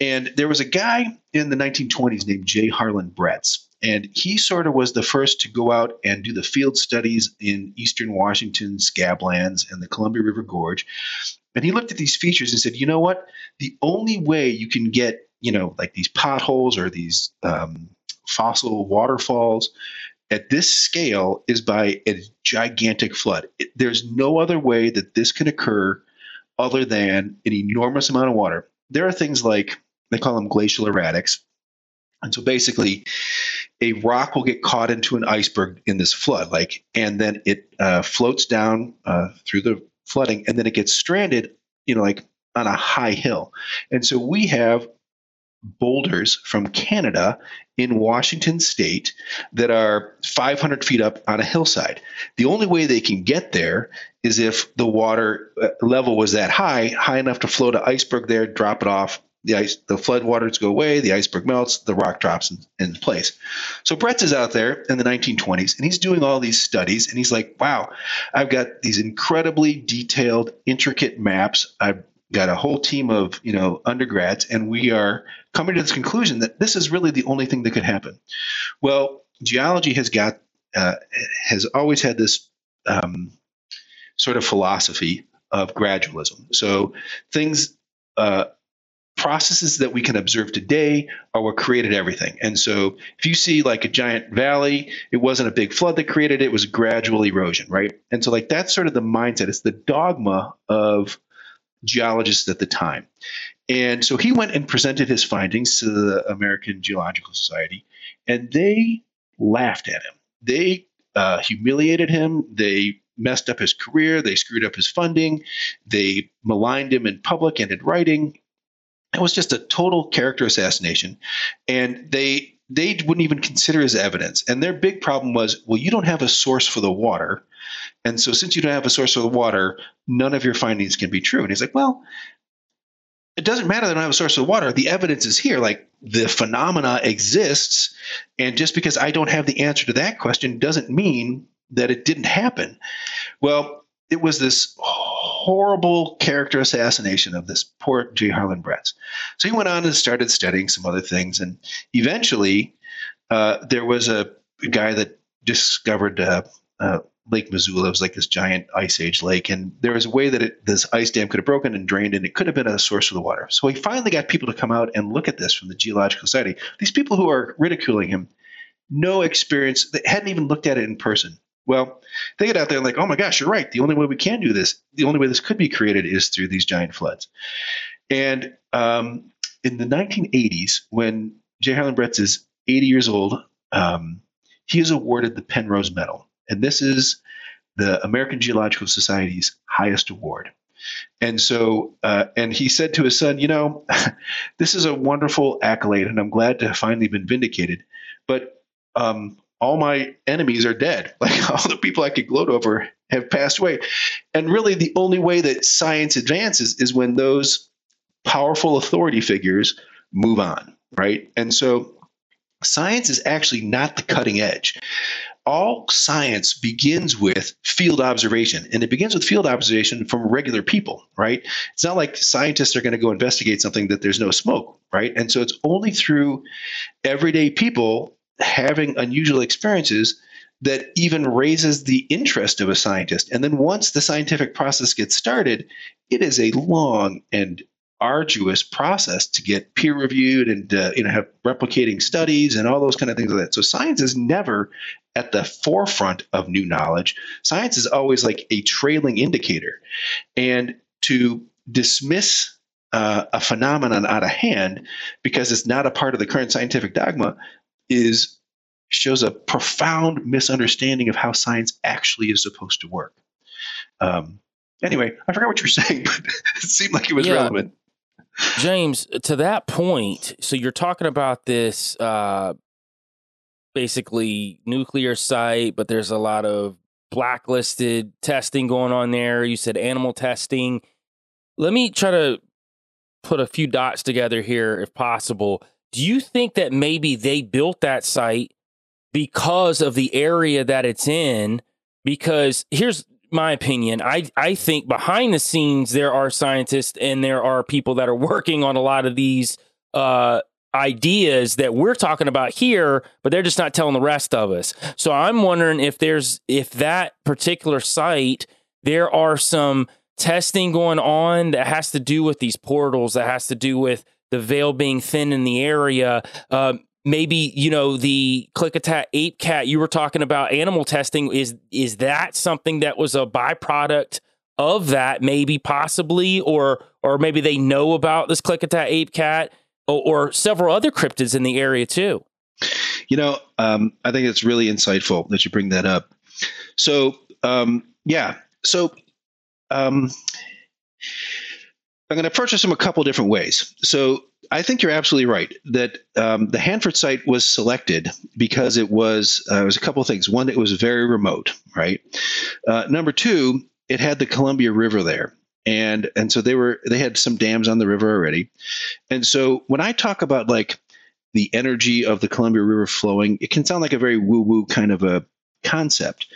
[SPEAKER 6] And there was a guy in the 1920s named J. Harlan Bretz. And he sort of was the first to go out and do the field studies in eastern Washington, Scablands, and the Columbia River Gorge. And he looked at these features and said, you know what? The only way you can get, you know, like these potholes or these um, fossil waterfalls at this scale is by a gigantic flood. It, there's no other way that this can occur other than an enormous amount of water. There are things like they call them glacial erratics. And so basically, a rock will get caught into an iceberg in this flood, like, and then it uh, floats down uh, through the flooding, and then it gets stranded, you know, like on a high hill. And so we have boulders from Canada in Washington state that are 500 feet up on a hillside. The only way they can get there is if the water uh, level was that high, high enough to float an iceberg there, drop it off. The ice, the flood waters go away, the iceberg melts, the rock drops in, in place. So Bretz is out there in the 1920s, and he's doing all these studies, and he's like, "Wow, I've got these incredibly detailed, intricate maps. I've got a whole team of you know undergrads, and we are coming to this conclusion that this is really the only thing that could happen. Well, geology has got uh, has always had this um, sort of philosophy of gradualism. So things. Uh, processes that we can observe today are what created everything. And so if you see like a giant valley, it wasn't a big flood that created it, it was gradual erosion, right? And so like that's sort of the mindset. It's the dogma of geologists at the time. And so he went and presented his findings to the American Geological Society, and they laughed at him. They uh, humiliated him. They messed up his career. They screwed up his funding. They maligned him in public and in writing. It was just a total character assassination. And they they wouldn't even consider his evidence. And their big problem was, well, you don't have a source for the water. And so, since you don't have a source of water, none of your findings can be true. And he's like, well, it doesn't matter that I don't have a source of water. The evidence is here. Like the phenomena exists. And just because I don't have the answer to that question doesn't mean that it didn't happen. Well, it was this horrible character assassination of this poor J. Harlan Bretz. So he went on and started studying some other things. And eventually, uh, there was a, guy that discovered uh, uh, Lake Missoula. Was like this giant ice age lake, and there was a way that it, this ice dam could have broken and drained, and it could have been a source of the water. So he finally got people to come out and look at this from the Geological Society. These people who are ridiculing him, no experience, they hadn't even looked at it in person. Well, they get out there and like, oh my gosh, you're right. The only way we can do this, the only way this could be created is through these giant floods. And um, in the 1980s, when J. Harlan Bretz is 80 years old, um, he is awarded the Penrose Medal and this is the American Geological Society's highest award. And so, uh, and he said to his son, you know, <laughs> this is a wonderful accolade, and I'm glad to have finally been vindicated. But um, all my enemies are dead. <laughs> Like all the people I could gloat over have passed away. And really, the only way that science advances is when those powerful authority figures move on, right? And so, science is actually not the cutting edge all science begins with field observation and it begins with field observation from regular people right? It's not like scientists are going to go investigate something that there's no smoke right? And so it's only through everyday people having unusual experiences that even raises the interest of a scientist. And then once the scientific process gets started it is a long and arduous process to get peer reviewed and uh, you know have replicating studies and all those kind of things like that. So science is never at the forefront of new knowledge. Science is always like a trailing indicator, and to dismiss uh, a phenomenon out of hand because it's not a part of the current scientific dogma is shows a profound misunderstanding of how science actually is supposed to work. Um, anyway, I forgot what you were <laughs> saying, but it seemed like it was yeah. relevant.
[SPEAKER 5] James, to that point, so you're talking about this uh, basically nuclear site, but there's a lot of blacklisted testing going on there. You said animal testing. Let me try to put a few dots together here if possible. Do you think that maybe they built that site because of the area that it's in because here's my opinion. I I think behind the scenes there are scientists and there are people that are working on a lot of these uh, ideas that we're talking about here, but they're just not telling the rest of us. So I'm wondering if there's if that particular site there are some testing going on that has to do with these portals that has to do with the veil being thin in the area. Uh, maybe you know the Klickitat ape cat you were talking about animal testing is is that something that was a byproduct of that maybe possibly or or maybe they know about this Klickitat ape cat or, several other cryptids in the area too
[SPEAKER 6] you know um, i think it's really insightful that you bring that up so um, yeah so um, i'm going to purchase them a couple different ways so I think you're absolutely right that um, the Hanford site was selected because it was uh, it was a couple of things. One, it was very remote, right? Uh, number two, it had the Columbia River there, and and so they were they had some dams on the river already, and so when I talk about like the energy of the Columbia River flowing, it can sound like a very woo woo kind of a concept.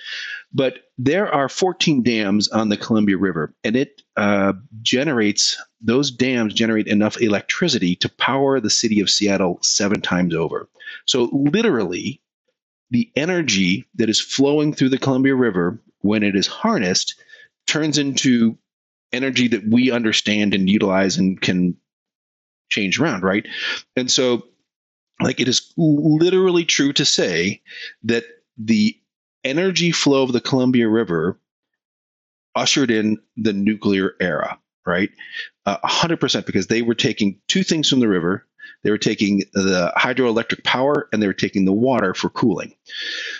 [SPEAKER 6] But there are 14 dams on the Columbia River, and it uh, generates, those dams generate enough electricity to power the city of Seattle seven times over. So, literally, the energy that is flowing through the Columbia River, when it is harnessed, turns into energy that we understand and utilize and can change around, right? And so, like, it is literally true to say that the energy flow of the Columbia River ushered in the nuclear era, right? Uh, 100% because they were taking two things from the river. They were taking the hydroelectric power and they were taking the water for cooling.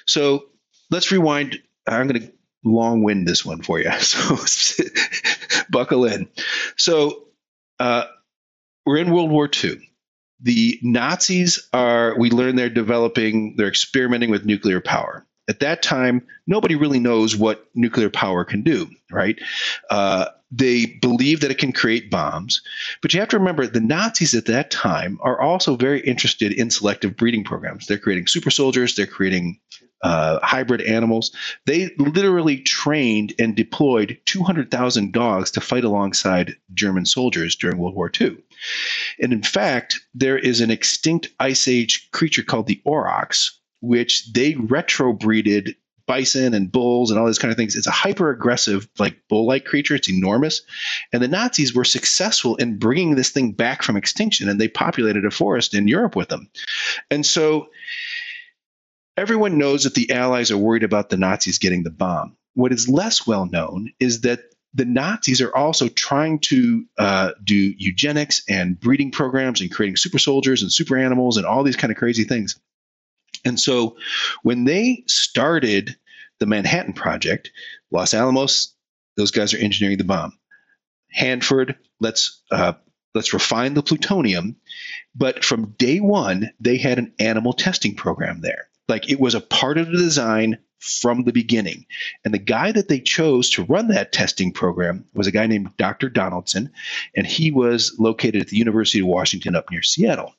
[SPEAKER 6] So let's rewind. I'm going to long wind this one for you. <laughs> So buckle in. So uh, we're in World War II. The Nazis are, we learn they're developing, they're experimenting with nuclear power at that time, nobody really knows what nuclear power can do, right? Uh, they believe that it can create bombs. But you have to remember the Nazis at that time are also very interested in selective breeding programs. They're creating super soldiers, they're creating uh, hybrid animals. They literally trained and deployed 200,000 dogs to fight alongside German soldiers during World War II. And in fact, there is an extinct Ice Age creature called the aurochs, which they retrobreeded bison and bulls and all these kind of things. It's a hyper aggressive, like bull like creature. It's enormous. And the Nazis were successful in bringing this thing back from extinction and they populated a forest in Europe with them. And so everyone knows that the Allies are worried about the Nazis getting the bomb. What is less well known is that the Nazis are also trying to uh, do eugenics and breeding programs and creating super soldiers and super animals and all these kind of crazy things. And so when they started the Manhattan Project, Los Alamos, those guys are engineering the bomb. Hanford, let's uh, let's refine the plutonium. But from day one, they had an animal testing program there. Like it was a part of the design from the beginning. And the guy that they chose to run that testing program was a guy named Dr. Donaldson, and he was located at the University of Washington up near Seattle.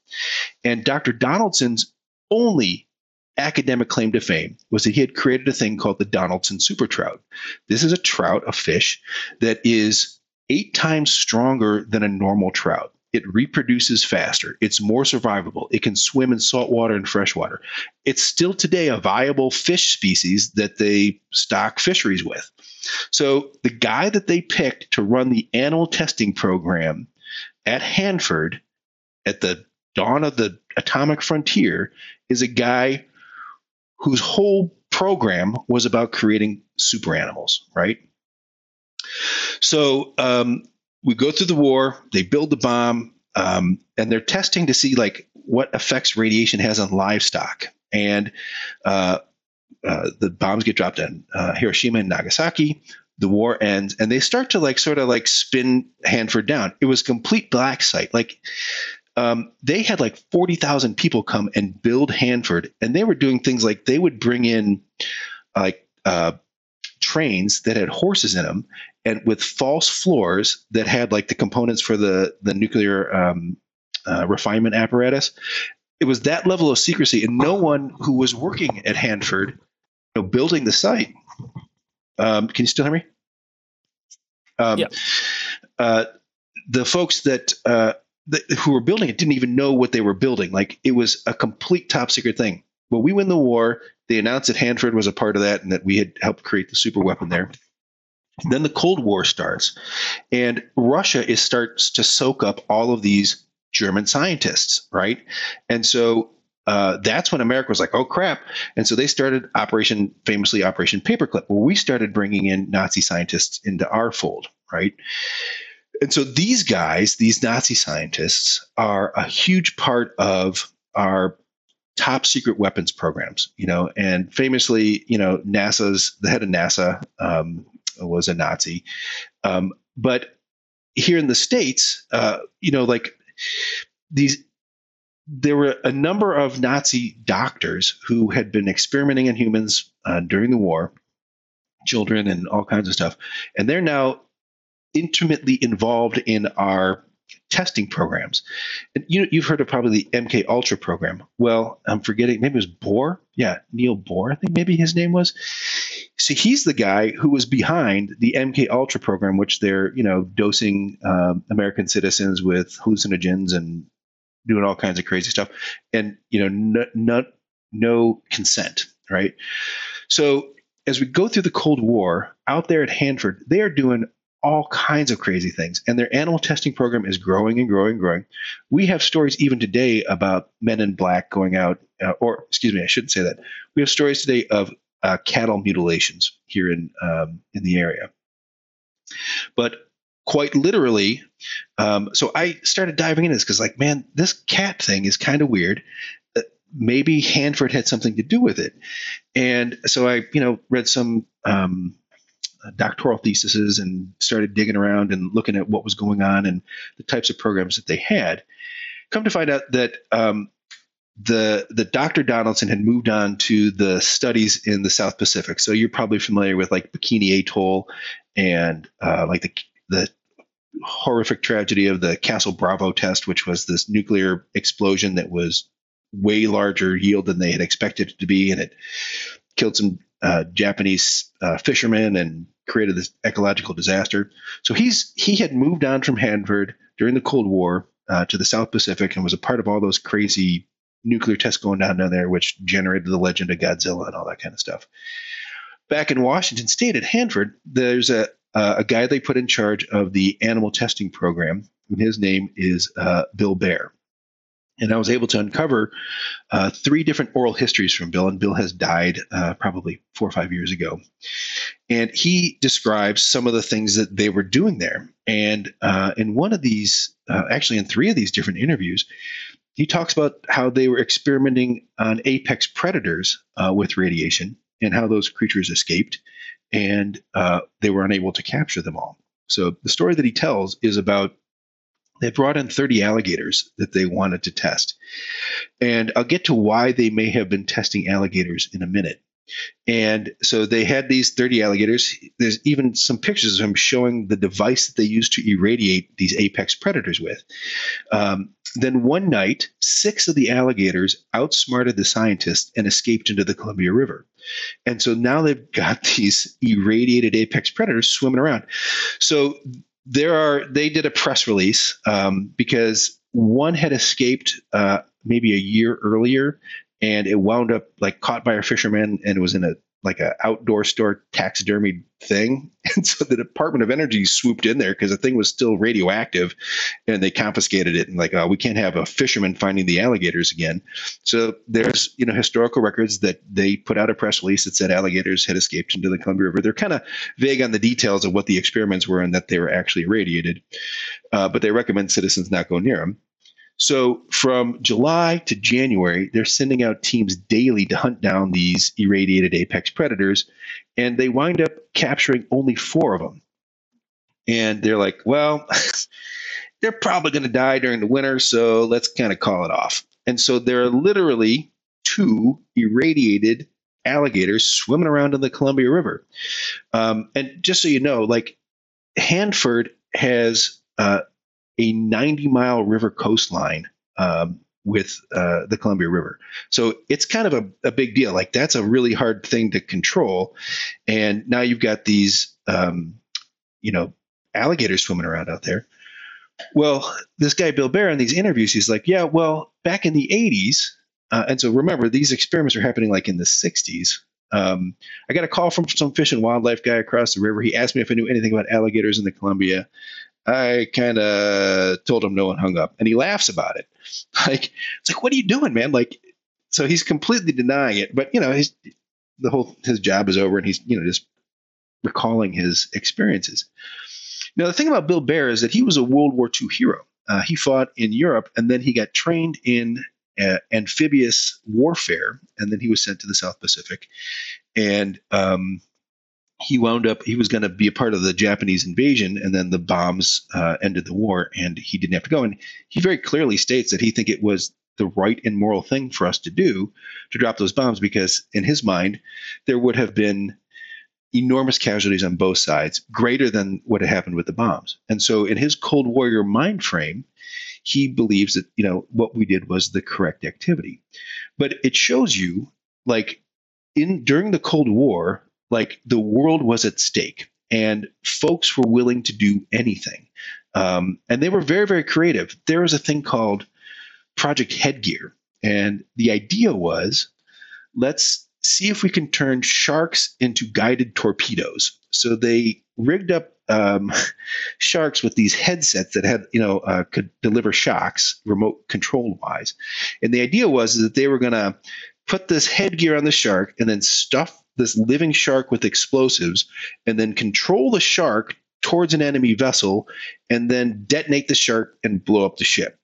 [SPEAKER 6] And Dr. Donaldson's only academic claim to fame was that he had created a thing called the Donaldson super trout. This is a trout, a fish, that is eight times stronger than a normal trout. It reproduces faster. It's more survivable. It can swim in saltwater and freshwater. It's still today a viable fish species that they stock fisheries with. So the guy that they picked to run the animal testing program at Hanford at the dawn of the atomic frontier is a guy whose whole program was about creating super animals, right? So um, we go through the war, they build the bomb, um, and they're testing to see like what effects radiation has on livestock. And uh, uh, the bombs get dropped on uh, Hiroshima and Nagasaki. The war ends, and they start to like sort of like spin Hanford down. It was complete black site. Like um, they had like 40,000 people come and build Hanford, and they were doing things like they would bring in like uh, trains that had horses in them and with false floors that had like the components for the, the nuclear um, uh, refinement apparatus. It was that level of secrecy, and no one who was working at Hanford, you know, building the site, Um, can you still hear me? Um,
[SPEAKER 5] Yeah.
[SPEAKER 6] uh, the folks that uh, who were building it didn't even know what they were building. Like it was a complete top secret thing. When we win the war, they announced that Hanford was a part of that and that we had helped create the super weapon there. Then the Cold War starts, and Russia is starts to soak up all of these German scientists, right? And so uh, that's when America was like, "Oh crap!" And so they started Operation, famously Operation Paperclip, where we started bringing in Nazi scientists into our fold, right? And so these guys, these Nazi scientists, are a huge part of our top secret weapons programs, you know, and famously, you know, NASA's the head of NASA um, was a Nazi, um, but here in the states, uh, you know, like these, there were a number of Nazi doctors who had been experimenting in humans uh, during the war, children and all kinds of stuff, and they're now intimately involved in our testing programs. And you, you've heard of probably the MK Ultra program. Well, I'm forgetting, maybe it was Bohr. Yeah, Neil Bohr, I think maybe his name was. So he's the guy who was behind the MK Ultra program, which they're you know dosing um, American citizens with hallucinogens and doing all kinds of crazy stuff, and you know no, no, no consent, right? So as we go through the Cold War, out there at Hanford, they are doing all kinds of crazy things, and their animal testing program is growing and growing and growing. We have stories even today about men in black going out, uh, or excuse me, I shouldn't say that. We have stories today of uh, cattle mutilations here in um, in the area, but quite literally. Um, so I started diving into this because, like, man, this cat thing is kind of weird. Uh, maybe Hanford had something to do with it, and so I, you know, read some. Um, doctoral theses and started digging around and looking at what was going on and the types of programs that they had. Come to find out that um, the the Dr. Donaldson had moved on to the studies in the South Pacific. So you're probably familiar with like Bikini Atoll and uh, like the the horrific tragedy of the Castle Bravo test, which was this nuclear explosion that was way larger yield than they had expected it to be, and it killed some uh, Japanese uh, fishermen and created this ecological disaster. So he's he had moved on from Hanford during the Cold War uh, to the South Pacific and was a part of all those crazy nuclear tests going down down there, which generated the legend of Godzilla and all that kind of stuff. Back in Washington State at Hanford, there's a a guy they put in charge of the animal testing program, and his name is uh, Bill Bear. And I was able to uncover uh, three different oral histories from Bill, and Bill has died uh, probably four or five years ago. And he describes some of the things that they were doing there. And uh, in one of these, uh, actually in three of these different interviews, he talks about how they were experimenting on apex predators uh, with radiation and how those creatures escaped, and uh, they were unable to capture them all. So the story that he tells is about they brought in 30 alligators that they wanted to test. And I'll get to why they may have been testing alligators in a minute. And so they had these 30 alligators. There's even some pictures of them showing the device that they used to irradiate these apex predators with. Um, then one night, six of the alligators outsmarted the scientists and escaped into the Columbia River. And so now they've got <laughs> these irradiated apex predators swimming around. So there are they did a press release um, because one had escaped uh, maybe a year earlier and it wound up like caught by a fisherman and it was in a like a outdoor store taxidermy thing. <laughs> And so the department of energy swooped in there because the thing was still radioactive and they confiscated it and like oh, we can't have a fisherman finding the alligators again. So there's you know historical records that they put out a press release that said alligators had escaped into the columbia river. They're kind of vague on the details of what the experiments were and that they were actually irradiated uh, but they recommend citizens not go near them so from July to January, they're sending out teams daily to hunt down these irradiated apex predators, and they wind up capturing only four of them. And they're like, well, <laughs> they're probably going to die during the winter, so let's kind of call it off. And so there are literally two irradiated alligators swimming around in the Columbia River. Um, and just so you know, like Hanford has uh, a 90 mile river coastline um, with uh, the Columbia River. So it's kind of a, a, big deal. Like that's a really hard thing to control. And now you've got these, um, you know, alligators swimming around out there. Well, this guy Bill Baer in these interviews, he's like, yeah, well, back in the 80s, uh, and so remember, these experiments are happening like in the 60s. Um, I got a call from some fish and wildlife guy across the river. He asked me if I knew anything about alligators in the Columbia. I kind of told him no and hung up, and he laughs about it. <laughs> Like it's like, what are you doing, man? Like, so he's completely denying it, but you know, he's the whole his job is over, and he's you know just recalling his experiences. Now, the thing about Bill Bear is that he was a World War II hero. Uh, he fought in Europe, and then he got trained in uh, amphibious warfare, and then he was sent to the South Pacific. And um, he wound up he was going to be a part of the Japanese invasion, and then the bombs uh, ended the war, and he didn't have to go. And he very clearly states that he think it was the right and moral thing for us to do to drop those bombs because in his mind there would have been enormous casualties on both sides greater than what had happened with the bombs and so in his cold warrior mind frame he believes that you know what we did was the correct activity but it shows you like in during the cold war like the world was at stake and folks were willing to do anything. Um, and they were very, very creative. There was a thing called Project Headgear. And the idea was let's see if we can turn sharks into guided torpedoes. So they rigged up um, <laughs> sharks with these headsets that had, you know, uh, could deliver shocks remote control wise. And the idea was that they were going to put this headgear on the shark and then stuff this living shark with explosives and then control the shark towards an enemy vessel and then detonate the shark and blow up the ship.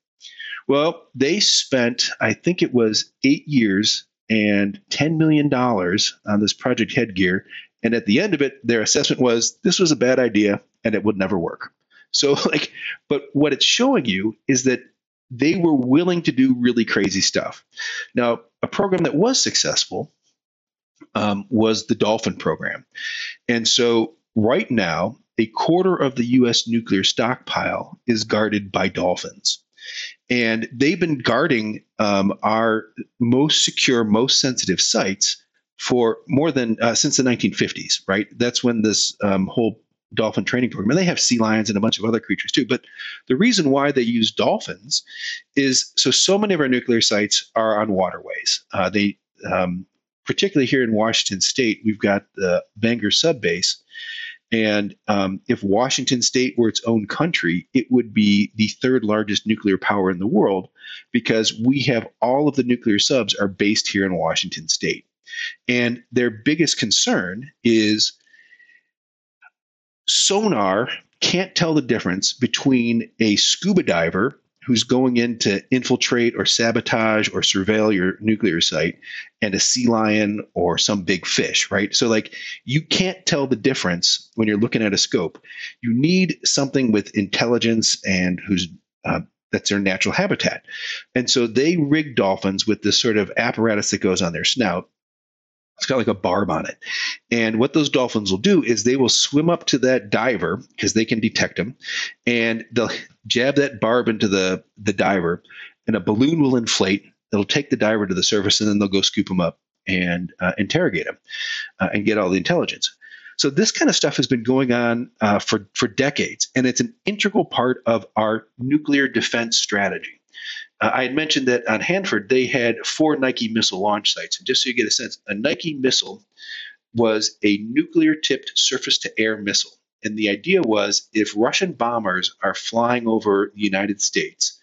[SPEAKER 6] Well, they spent, I think it was eight years and $10 million on this project headgear. And at the end of it, their assessment was this was a bad idea and it would never work. So, <laughs> like, but what it's showing you is that they were willing to do really crazy stuff. Now, a program that was successful um, was the Dolphin program. And so right now, a quarter of the U.S. nuclear stockpile is guarded by dolphins. And they've been guarding um, our most secure, most sensitive sites for more than uh, since the 1950s, right? That's when this um, whole dolphin training program, and they have sea lions and a bunch of other creatures too. But the reason why they use dolphins is so so many of our nuclear sites are on waterways. Uh, they um, particularly here in Washington State, we've got the Bangor sub base. And um, if Washington State were its own country, it would be the third largest nuclear power in the world because we have all of the nuclear subs are based here in Washington State. And their biggest concern is sonar can't tell the difference between a scuba diver who's going in to infiltrate or sabotage or surveil your nuclear site and a sea lion or some big fish, right? So, like, you can't tell the difference when you're looking at a scope. You need something with intelligence and who's uh, that's their natural habitat. And so they rig dolphins with this sort of apparatus that goes on their snout it's got like a barb on it. And what those dolphins will do is they will swim up to that diver because they can detect them, and they'll jab that barb into the the diver, and a balloon will inflate. It'll take the diver to the surface, and then they'll go scoop him up and uh, interrogate him uh, and get all the intelligence. So this kind of stuff has been going on uh, for for decades, and it's an integral part of our nuclear defense strategy. Uh, I had mentioned that on Hanford they had four Nike missile launch sites. And just so you get a sense, a Nike missile was a nuclear tipped surface to air missile. And the idea was if Russian bombers are flying over the United States,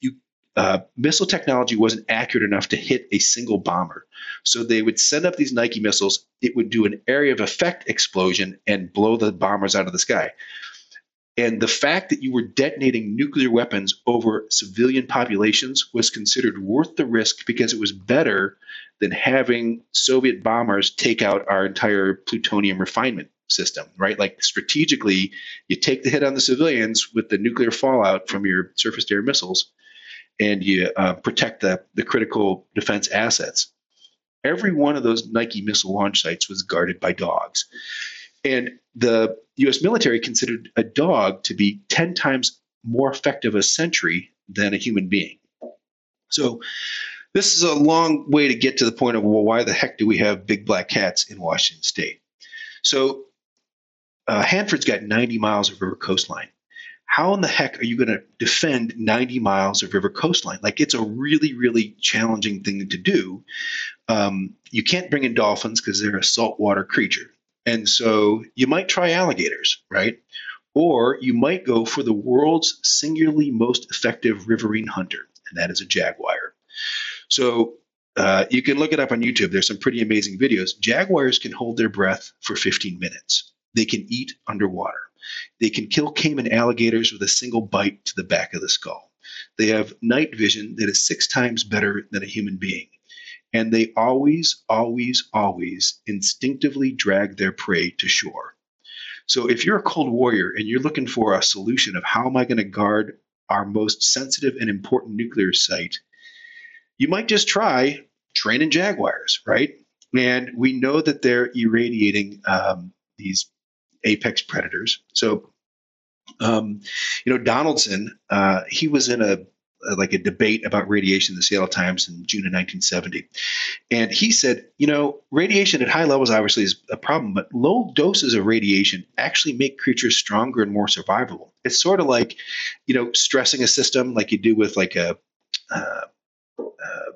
[SPEAKER 6] you, uh, missile technology wasn't accurate enough to hit a single bomber. So they would send up these Nike missiles, it would do an area of effect explosion and blow the bombers out of the sky. And the fact that you were detonating nuclear weapons over civilian populations was considered worth the risk because it was better than having Soviet bombers take out our entire plutonium refinement system, right? Like strategically, you take the hit on the civilians with the nuclear fallout from your surface to air missiles and you uh, protect the, the critical defense assets. Every one of those Nike missile launch sites was guarded by dogs. And the US military considered a dog to be 10 times more effective a sentry than a human being. So this is a long way to get to the point of well, why the heck do we have big black cats in Washington State? So uh, Hanford's got 90 miles of river coastline. How in the heck are you going to defend 90 miles of river coastline? Like it's a really, really challenging thing to do. Um, you can't bring in dolphins because they're a saltwater creature. And so you might try alligators, right? Or you might go for the world's singularly most effective riverine hunter, and that is a jaguar. So uh, you can look it up on YouTube. There's some pretty amazing videos. Jaguars can hold their breath for 15 minutes. They can eat underwater. They can kill caiman alligators with a single bite to the back of the skull. They have night vision that is six times better than a human being. And they always, always, always instinctively drag their prey to shore. So if you're a cold warrior and you're looking for a solution of how am I going to guard our most sensitive and important nuclear site, you might just try training jaguars, right? And we know that they're irradiating um, these apex predators. So, um, you know, Donaldson, uh, he was in a like a debate about radiation in the Seattle Times in June of 1970. And he said, you know, radiation at high levels obviously is a problem, but low doses of radiation actually make creatures stronger and more survivable. It's sort of like, you know, stressing a system like you do with like a, uh, uh,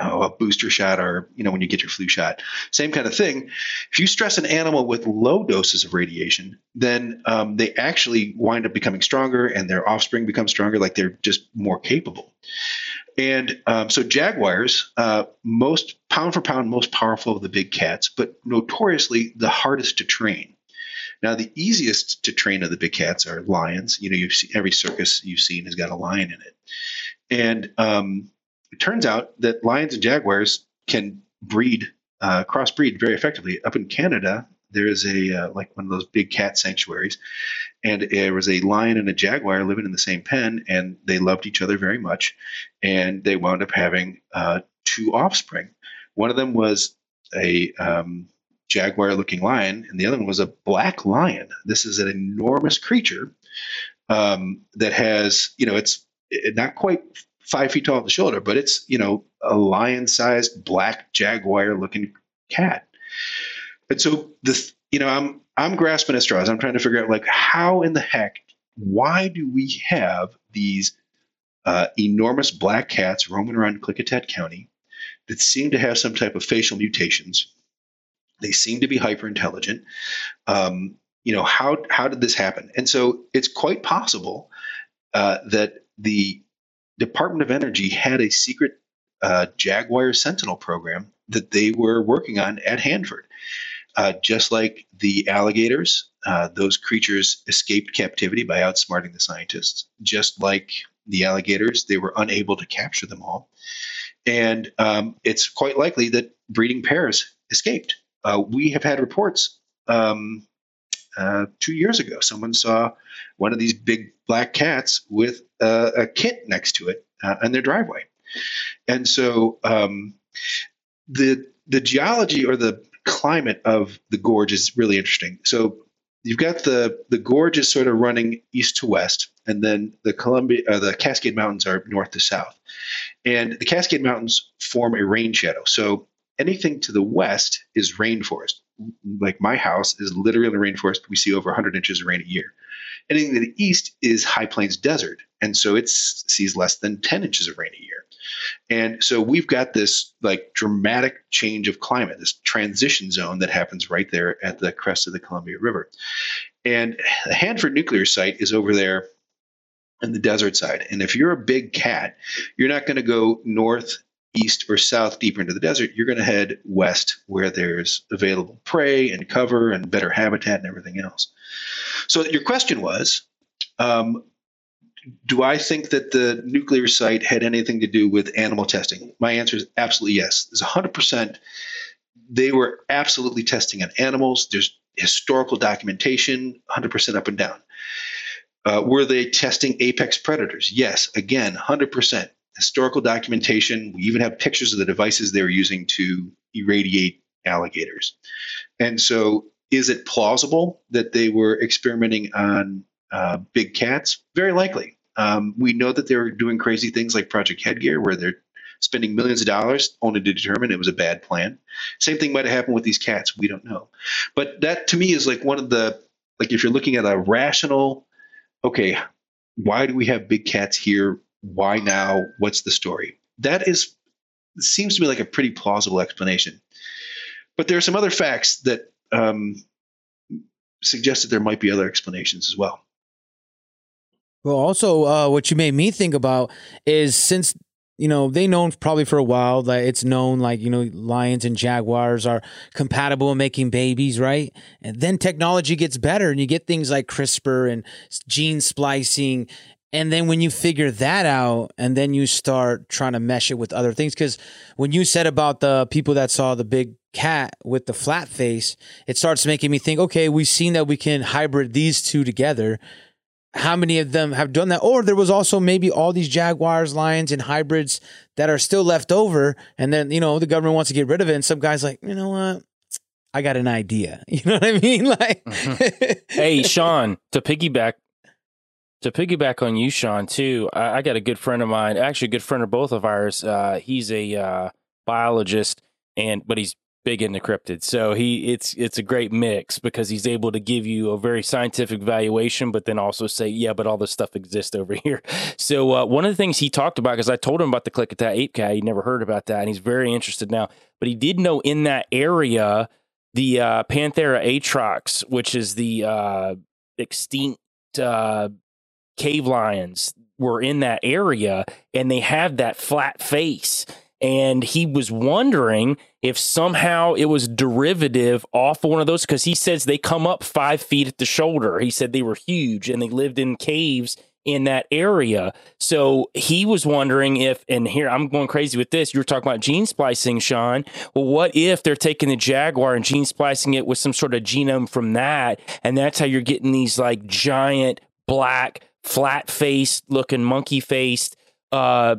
[SPEAKER 6] oh, a booster shot or you know when you get your flu shot. Same kind of thing. If you stress an animal with low doses of radiation then um, they actually wind up becoming stronger and their offspring become stronger like they're just more capable. And um, so jaguars uh, most pound for pound most powerful of the big cats but notoriously the hardest to train. Now, the easiest to train of the big cats are lions. You know, you've seen, every circus you've seen has got a lion in it, and um, it turns out that lions and jaguars can breed, uh, crossbreed very effectively. Up in Canada, there is a uh, like one of those big cat sanctuaries, and there was a lion and a jaguar living in the same pen, and they loved each other very much, and they wound up having uh, two offspring. One of them was a um, jaguar-looking lion, and the other one was a black lion. This is an enormous creature um, that has, you know, it's not quite five feet tall at the shoulder, but it's you know a lion-sized black jaguar-looking cat. And so the you know I'm I'm grasping at straws. I'm trying to figure out like how in the heck why do we have these uh, enormous black cats roaming around Klickitat County that seem to have some type of facial mutations? They seem to be hyper intelligent. Um, you know how how did this happen? And so it's quite possible uh, that the Department of Energy had a secret uh, Jaguar Sentinel program that they were working on at Hanford. Uh, just like the alligators, uh, those creatures escaped captivity by outsmarting the scientists. Just like the alligators, they were unable to capture them all. And um, it's quite likely that breeding pairs escaped. Uh, we have had reports um, uh, two years ago. Someone saw one of these big black cats with a, a kit next to it uh, in their driveway. And so um, the the geology or the climate of the gorge is really interesting. So you've got the the gorge is sort of running east to west, and then the Columbia uh, the Cascade Mountains are north to south, and the Cascade Mountains form a rain shadow. So anything to the west is rainforest. Like my house is literally in the rainforest. We see over 100 inches of rain a year. Anything to the east is high plains desert, and so it sees less than 10 inches of rain a year. And so we've got this like dramatic change of climate, this transition zone that happens right there at the crest of the Columbia River. And the Hanford nuclear site is over there in the desert side. And if you're a big cat, you're not going to go north, east, or south deeper into the desert. You're going to head west where there's available prey and cover and better habitat and everything else. So your question was, um, do I think that the nuclear site had anything to do with animal testing? My answer is absolutely yes. There's 100%. They were absolutely testing on animals. There's historical documentation, 100% up and down. Uh, were they testing apex predators? Yes, again, 100%. Historical documentation. We even have pictures of the devices they were using to irradiate alligators. And so is it plausible that they were experimenting on uh, big cats? Very likely. Um, we know that they're doing crazy things like Project Headgear, where they're spending millions of dollars only to determine it was a bad plan. Same thing might have happened with these cats. We don't know. But that to me is like one of the like if you're looking at a rational, okay, why do we have big cats here? Why now? What's the story? That is seems to be like a pretty plausible explanation. But there are some other facts that um, suggest that there might be other explanations as well.
[SPEAKER 4] Well, also, uh, what you made me think about is since you know they known probably for a while that it's known like you know lions and jaguars are compatible in making babies, right? And then technology gets better, and you get things like CRISPR and gene splicing. And then when you figure that out, and then you start trying to mesh it with other things, because when you said about the people that saw the big cat with the flat face, it starts making me think, okay, we've seen that we can hybrid these two together. How many of them have done that? Or there was also maybe all these jaguars lions and hybrids that are still left over and then you know the government wants to get rid of it and some guys like you know what? I got an idea. <laughs> You know what i mean? <laughs> Like mm-hmm.
[SPEAKER 5] hey, Sean, to piggyback to piggyback on you, Sean, too. I, I got a good friend of mine, actually a good friend of both of ours. Uh, he's a uh, biologist, and but he's big into cryptids. So he it's it's a great mix because he's able to give you a very scientific valuation, but then also say, yeah, but all this stuff exists over <laughs> here. So uh, one of the things he talked about, because I told him about the Klickitat ape cat, he never heard about that, and he's very interested now. But he did know in that area the uh, Panthera atrox, which is the uh, extinct uh, cave lions, were in that area, and they have that flat face and he was wondering if somehow it was derivative off one of those because he says they come up five feet at the shoulder. He said they were huge and they lived in caves in that area. So he was wondering if, and here I'm going crazy with this. You were talking about gene splicing, Sean. Well, what if they're taking the jaguar and gene splicing it with some sort of genome from that? And that's how you're getting these like giant black, flat faced looking monkey faced uh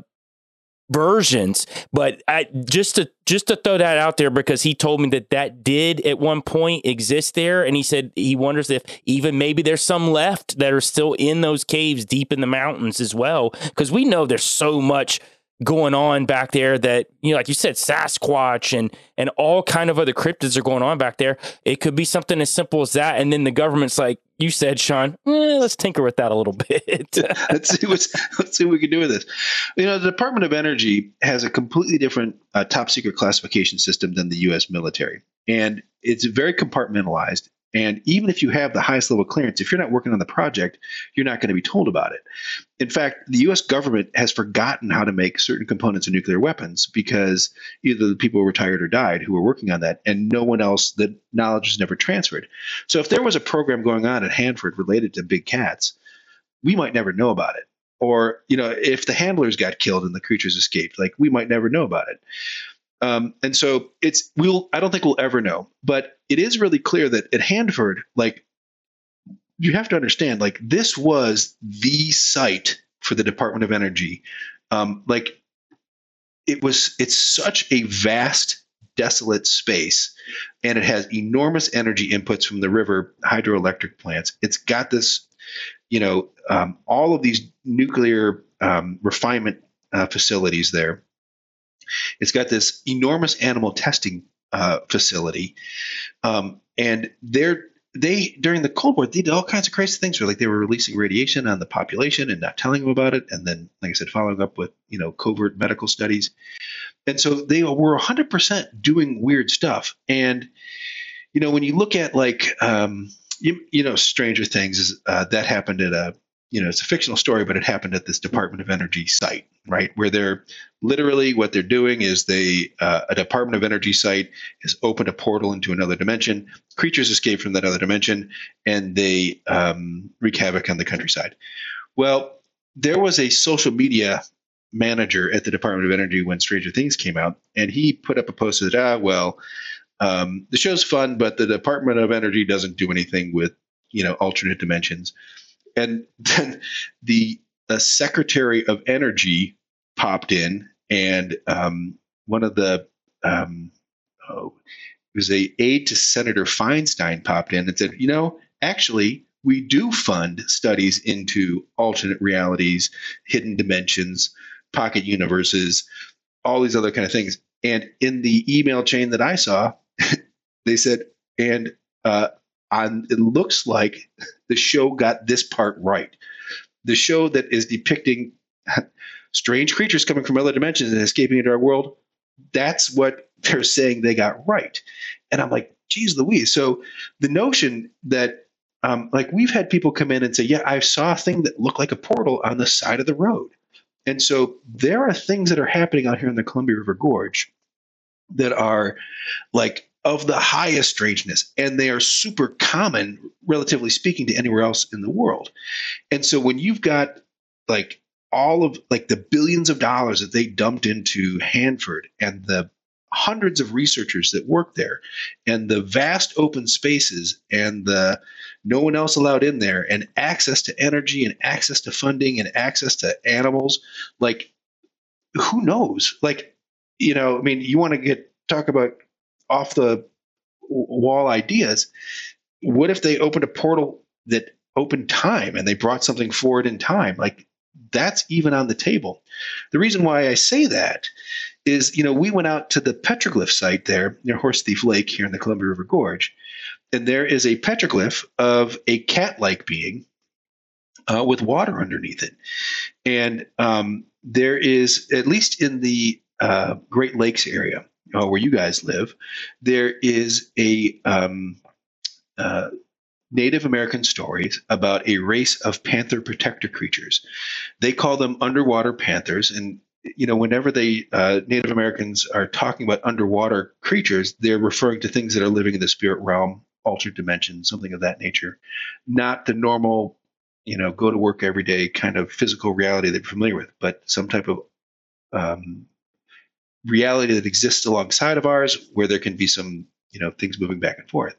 [SPEAKER 5] versions. But I, just to just to throw that out there because he told me that that did at one point exist there and he said he wonders if even maybe there's some left that are still in those caves deep in the mountains as well because we know there's so much going on back there that you know like you said sasquatch and and all kind of other cryptids are going on back there. It could be something as simple as that. And then the government's like you said sean eh, let's tinker with that a little <laughs> bit. <laughs>
[SPEAKER 6] Let's see what's let's see what we can do with this. You know the department of energy has a completely different uh, top secret classification system than the us military. And it's very compartmentalized and even if you have the highest level clearance, if you're not working on the project, you're not going to be told about it. In fact, the US government has forgotten how to make certain components of nuclear weapons because either the people retired or died who were working on that, and no one else, the knowledge was never transferred. So if there was a program going on at Hanford related to big cats, we might never know about it. Or, you know, if the handlers got killed and the creatures escaped, like we might never know about it. Um, and so it's we'll I don't think we'll ever know, but it is really clear that at Hanford, like you have to understand, like this was the site for the Department of Energy. Um, like it was, it's such a vast, desolate space, and it has enormous energy inputs from the river hydroelectric plants. It's got this, you know, um, all of these nuclear um, refinement uh, facilities there it's got this enormous animal testing uh, facility, um, and they're they during the Cold War they did all kinds of crazy things. Where like they were releasing radiation on the population and not telling them about it, and then like I said, following up with you know covert medical studies, and so they were 100 percent doing weird stuff. And you know when you look at like um, you, you know Stranger Things is uh, that happened at a you know, it's a fictional story, but it happened at this Department of Energy site, right? Where they're literally what they're doing is they uh, a Department of Energy site has opened a portal into another dimension. Creatures escape from that other dimension, and they um, wreak havoc on the countryside. Well, there was a social media manager at the Department of Energy when Stranger Things came out, and he put up a post that, ah, well, um, the show's fun, but the Department of Energy doesn't do anything with you know alternate dimensions and <laughs> then the uh, Secretary of Energy popped in, and um, one of the um, oh, it was a aide to Senator Feinstein popped in and said, you know, actually, we do fund studies into alternate realities, hidden dimensions, pocket universes, all these other kind of things. And in the email chain that I saw, <laughs> they said, and uh, on, it looks like the show got this part right. The show that is depicting strange creatures coming from other dimensions and escaping into our world, that's what they're saying they got right. And I'm like, geez Louise. So the notion that, um, like, we've had people come in and say, yeah, I saw a thing that looked like a portal on the side of the road. And so there are things that are happening out here in the Columbia River Gorge that are like of the highest strangeness, and they are super common, relatively speaking, to anywhere else in the world. And so when you've got like all of like the billions of dollars that they dumped into Hanford and the hundreds of researchers that work there and the vast open spaces and the no one else allowed in there and access to energy and access to funding and access to animals like who knows like you know i mean you want to get talk about off the wall ideas what if they opened a portal that opened time and they brought something forward in time? Like that's even on the table. The reason why i say that is you know we went out to the petroglyph site there near horse thief lake here in the columbia river gorge and there is a petroglyph of a cat-like being uh, with water underneath it. And um, there is at least in the uh, great lakes area uh, where you guys live there is a um, uh, Native American stories about a race of panther protector creatures. They call them underwater panthers, and you know, whenever they uh, Native Americans are talking about underwater creatures, they're referring to things that are living in the spirit realm, altered dimension, something of that nature, not the normal, you know, go to work every day kind of physical reality that you're familiar with, but some type of um, reality that exists alongside of ours, where there can be some, you know, things moving back and forth.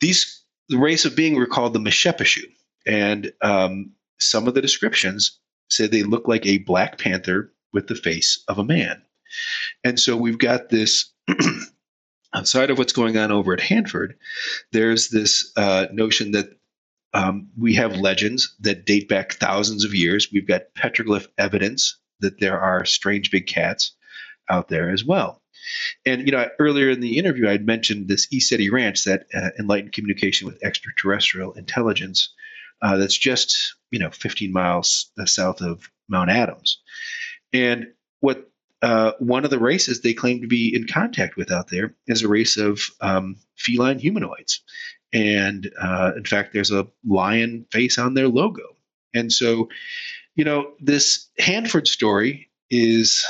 [SPEAKER 6] These the race of being were called the Meshepeshu, and um, some of the descriptions say they look like a black panther with the face of a man. And so we've got this <clears throat> outside of what's going on over at Hanford, there's this uh, notion that um, we have legends that date back thousands of years. We've got petroglyph evidence that there are strange big cats out there as well. And you know, earlier in the interview, I had mentioned this ECETI Ranch, that uh, enlightened communication with extraterrestrial intelligence, uh, that's just you know 15 miles south of Mount Adams. And what uh, one of the races they claim to be in contact with out there is a race of um, feline humanoids. And uh, in fact, there's a lion face on their logo. And so, you know, this Hanford story is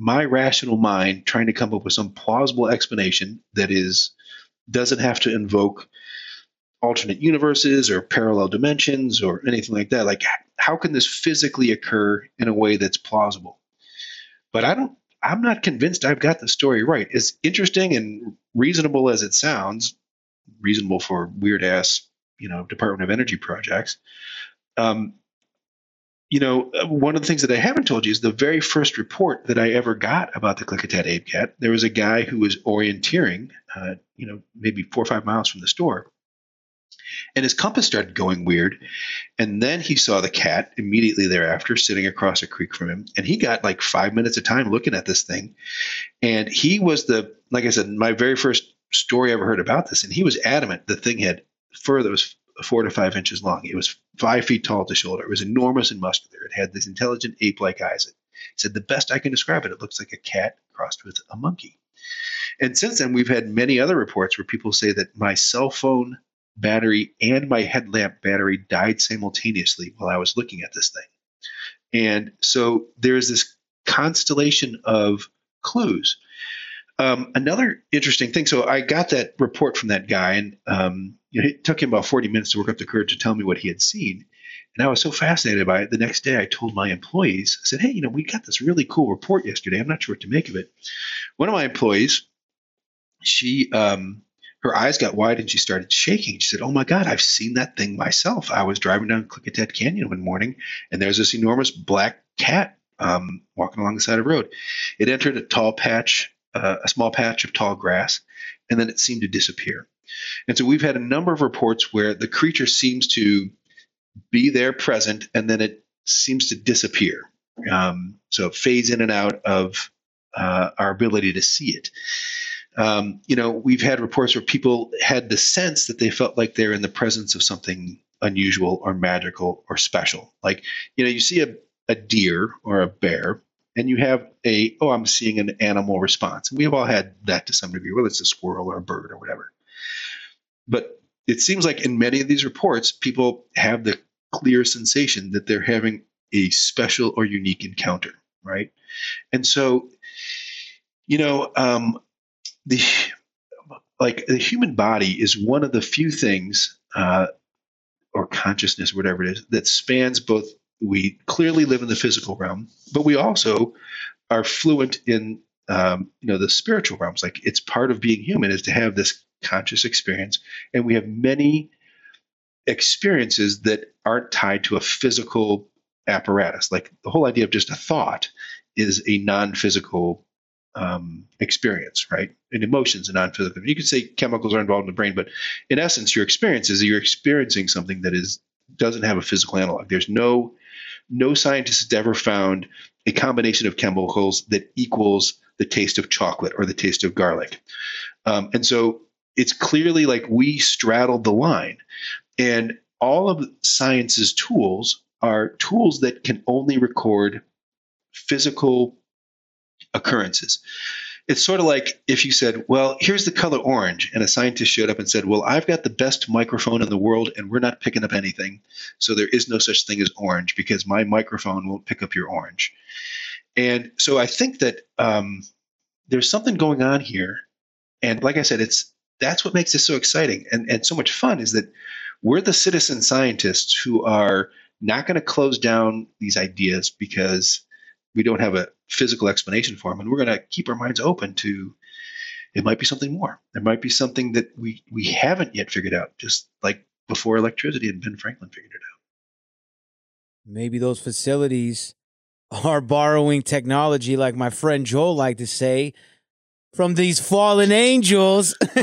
[SPEAKER 6] my rational mind trying to come up with some plausible explanation that is doesn't have to invoke alternate universes or parallel dimensions or anything like that. Like, how can this physically occur in a way that's plausible? But I don't. I'm not convinced I've got the story right. As interesting and reasonable as it sounds, reasonable for weird ass, you know, Department of Energy projects. Um, you know, one of the things that I haven't told you is the very first report that I ever got about the Klickitat Ape Cat. There was a guy who was orienteering, uh, you know, maybe four or five miles from the store, and his compass started going weird. And then he saw the cat immediately thereafter sitting across a creek from him. And he got like five minutes of time looking at this thing. And he was the, like I said, my very first story I ever heard about this. And he was adamant the thing had fur that was four to five inches long. It was five feet tall at the shoulder. It was enormous and muscular. It had these intelligent ape like eyes. It said, the best I can describe it, it looks like a cat crossed with a monkey. And since then, we've had many other reports where people say that my cell phone battery and my headlamp battery died simultaneously while I was looking at this thing. And so there's this constellation of clues. Um, another interesting thing. So I got that report from that guy, and um, it took him about 40 minutes to work up the courage to tell me what he had seen. And I was so fascinated by it. The next day, I told my employees, I said, "Hey, you know, we got this really cool report yesterday. I'm not sure what to make of it." One of my employees, she um, her eyes got wide and she started shaking. She said, Oh my God, I've seen that thing myself. I was driving down Klickitat Canyon one morning and there's this enormous black cat um, walking along the side of the road. It entered a tall patch, uh, a small patch of tall grass, and then it seemed to disappear. And so we've had a number of reports where the creature seems to be there present and then it seems to disappear. Um, so it fades in and out of uh, our ability to see it. Um, you know, we've had reports where people had the sense that they felt like they're in the presence of something unusual or magical or special. Like, you know, you see a, a deer or a bear and you have a, oh, I'm seeing an animal response. And we've all had that to some degree, whether it's a squirrel or a bird or whatever. But it seems like in many of these reports, people have the clear sensation that they're having a special or unique encounter, right? And so, you know, um, the like the human body is one of the few things, uh, or consciousness, whatever it is, that spans both. We clearly live in the physical realm, but we also are fluent in um, you know the spiritual realms. Like it's part of being human is to have this conscious experience, and we have many experiences that aren't tied to a physical apparatus. Like the whole idea of just a thought is a non-physical um, experience, right? And emotions are non-physical. You could say chemicals are involved in the brain, but in essence, your experience is you're experiencing something that is doesn't have a physical analog. There's no no scientist has ever found a combination of chemicals that equals the taste of chocolate or the taste of garlic. Um, and so it's clearly like we straddled the line. And all of science's tools are tools that can only record physical occurrences. It's sort of like if you said, Well, here's the color orange, and a scientist showed up and said, Well, I've got the best microphone in the world, and we're not picking up anything. So there is no such thing as orange because my microphone won't pick up your orange. And so I think that um, there's something going on here. And like I said, it's that's what makes this so exciting and, and so much fun is that we're the citizen scientists who are not going to close down these ideas because we don't have a physical explanation for them and we're going to keep our minds open to it might be something more there might be something that we we haven't yet figured out just like before electricity and ben franklin figured it out
[SPEAKER 4] Maybe those facilities are borrowing technology, like my friend Joel liked to say, from these fallen angels. <laughs>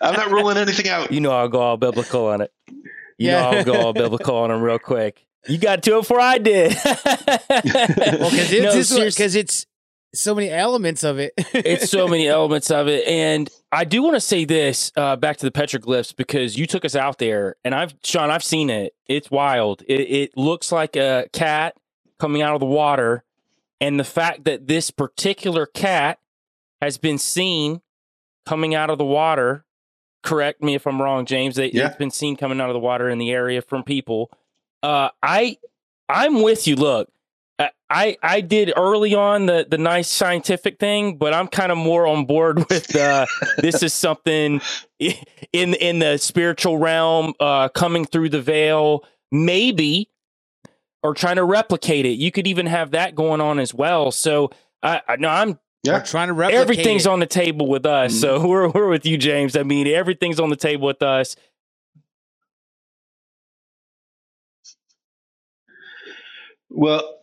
[SPEAKER 6] i'm not ruling anything out
[SPEAKER 5] You know I'll go all biblical on it. You
[SPEAKER 4] Yeah.
[SPEAKER 5] know I'll go all biblical on them real quick. You got to it before I did. <laughs>
[SPEAKER 4] Well, because
[SPEAKER 5] No,
[SPEAKER 4] it's,
[SPEAKER 5] seriously.
[SPEAKER 4] because it's so many elements of it. <laughs>
[SPEAKER 5] it's so many elements of it. And I do want to say this uh, back to the petroglyphs because you took us out there, and I've Sean, I've seen it. It's wild. It, it looks like a cat coming out of the water, and the fact that this particular cat has been seen coming out of the water. Correct me if I'm wrong, James. That
[SPEAKER 6] Yeah.
[SPEAKER 5] it's been seen coming out of the water in the area from people. Uh, I I'm with you. Look, I- I I did early on the the nice scientific thing, but I'm kind of more on board <laughs> with uh, this is something in in the spiritual realm uh, coming through the veil, maybe, or trying to replicate it. You could even have that going on as well. So I, I no, I'm
[SPEAKER 4] We're trying to replicate
[SPEAKER 5] everything's
[SPEAKER 4] it.
[SPEAKER 5] on the table with us. So <laughs> we're we're with you, James. I mean, everything's on the table with us.
[SPEAKER 6] Well,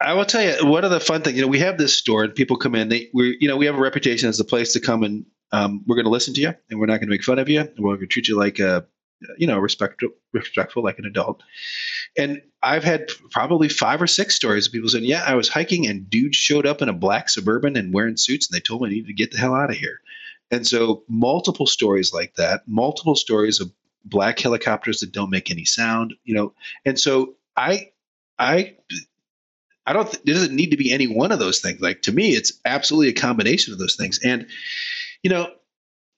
[SPEAKER 6] I will tell you one of the fun things. You know, we have this store, and people come in. They, we, you know, we have a reputation as a place to come and um, we're going to listen to you, and we're not going to make fun of you, and we're going to treat you like a, you know, respectful, respectful, like an adult. And I've had probably five or six stories of people saying, "Yeah, I was hiking, and dudes showed up in a black suburban and wearing suits, and they told me I needed to get the hell out of here." And so, multiple stories like that, multiple stories of black helicopters that don't make any sound, you know. And so, I, I I don't. It doesn't need to be any one of those things. Like to me, it's absolutely a combination of those things. And you know,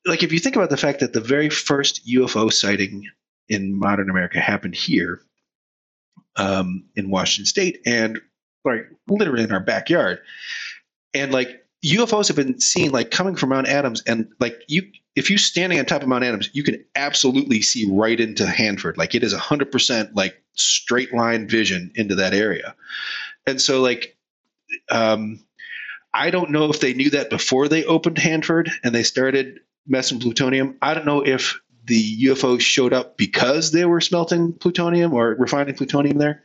[SPEAKER 6] like if you think about the fact that the very first UFO sighting in modern America happened here, um, in Washington State, and like literally in our backyard, and like UFOs have been seen like coming from Mount Adams, and like you, if you're standing on top of Mount Adams, you can absolutely see right into Hanford. Like it is hundred percent like straight line vision into that area. And so, like, um, I don't know if they knew that before they opened Hanford and they started messing plutonium. I don't know if the UFO showed up because they were smelting plutonium or refining plutonium there.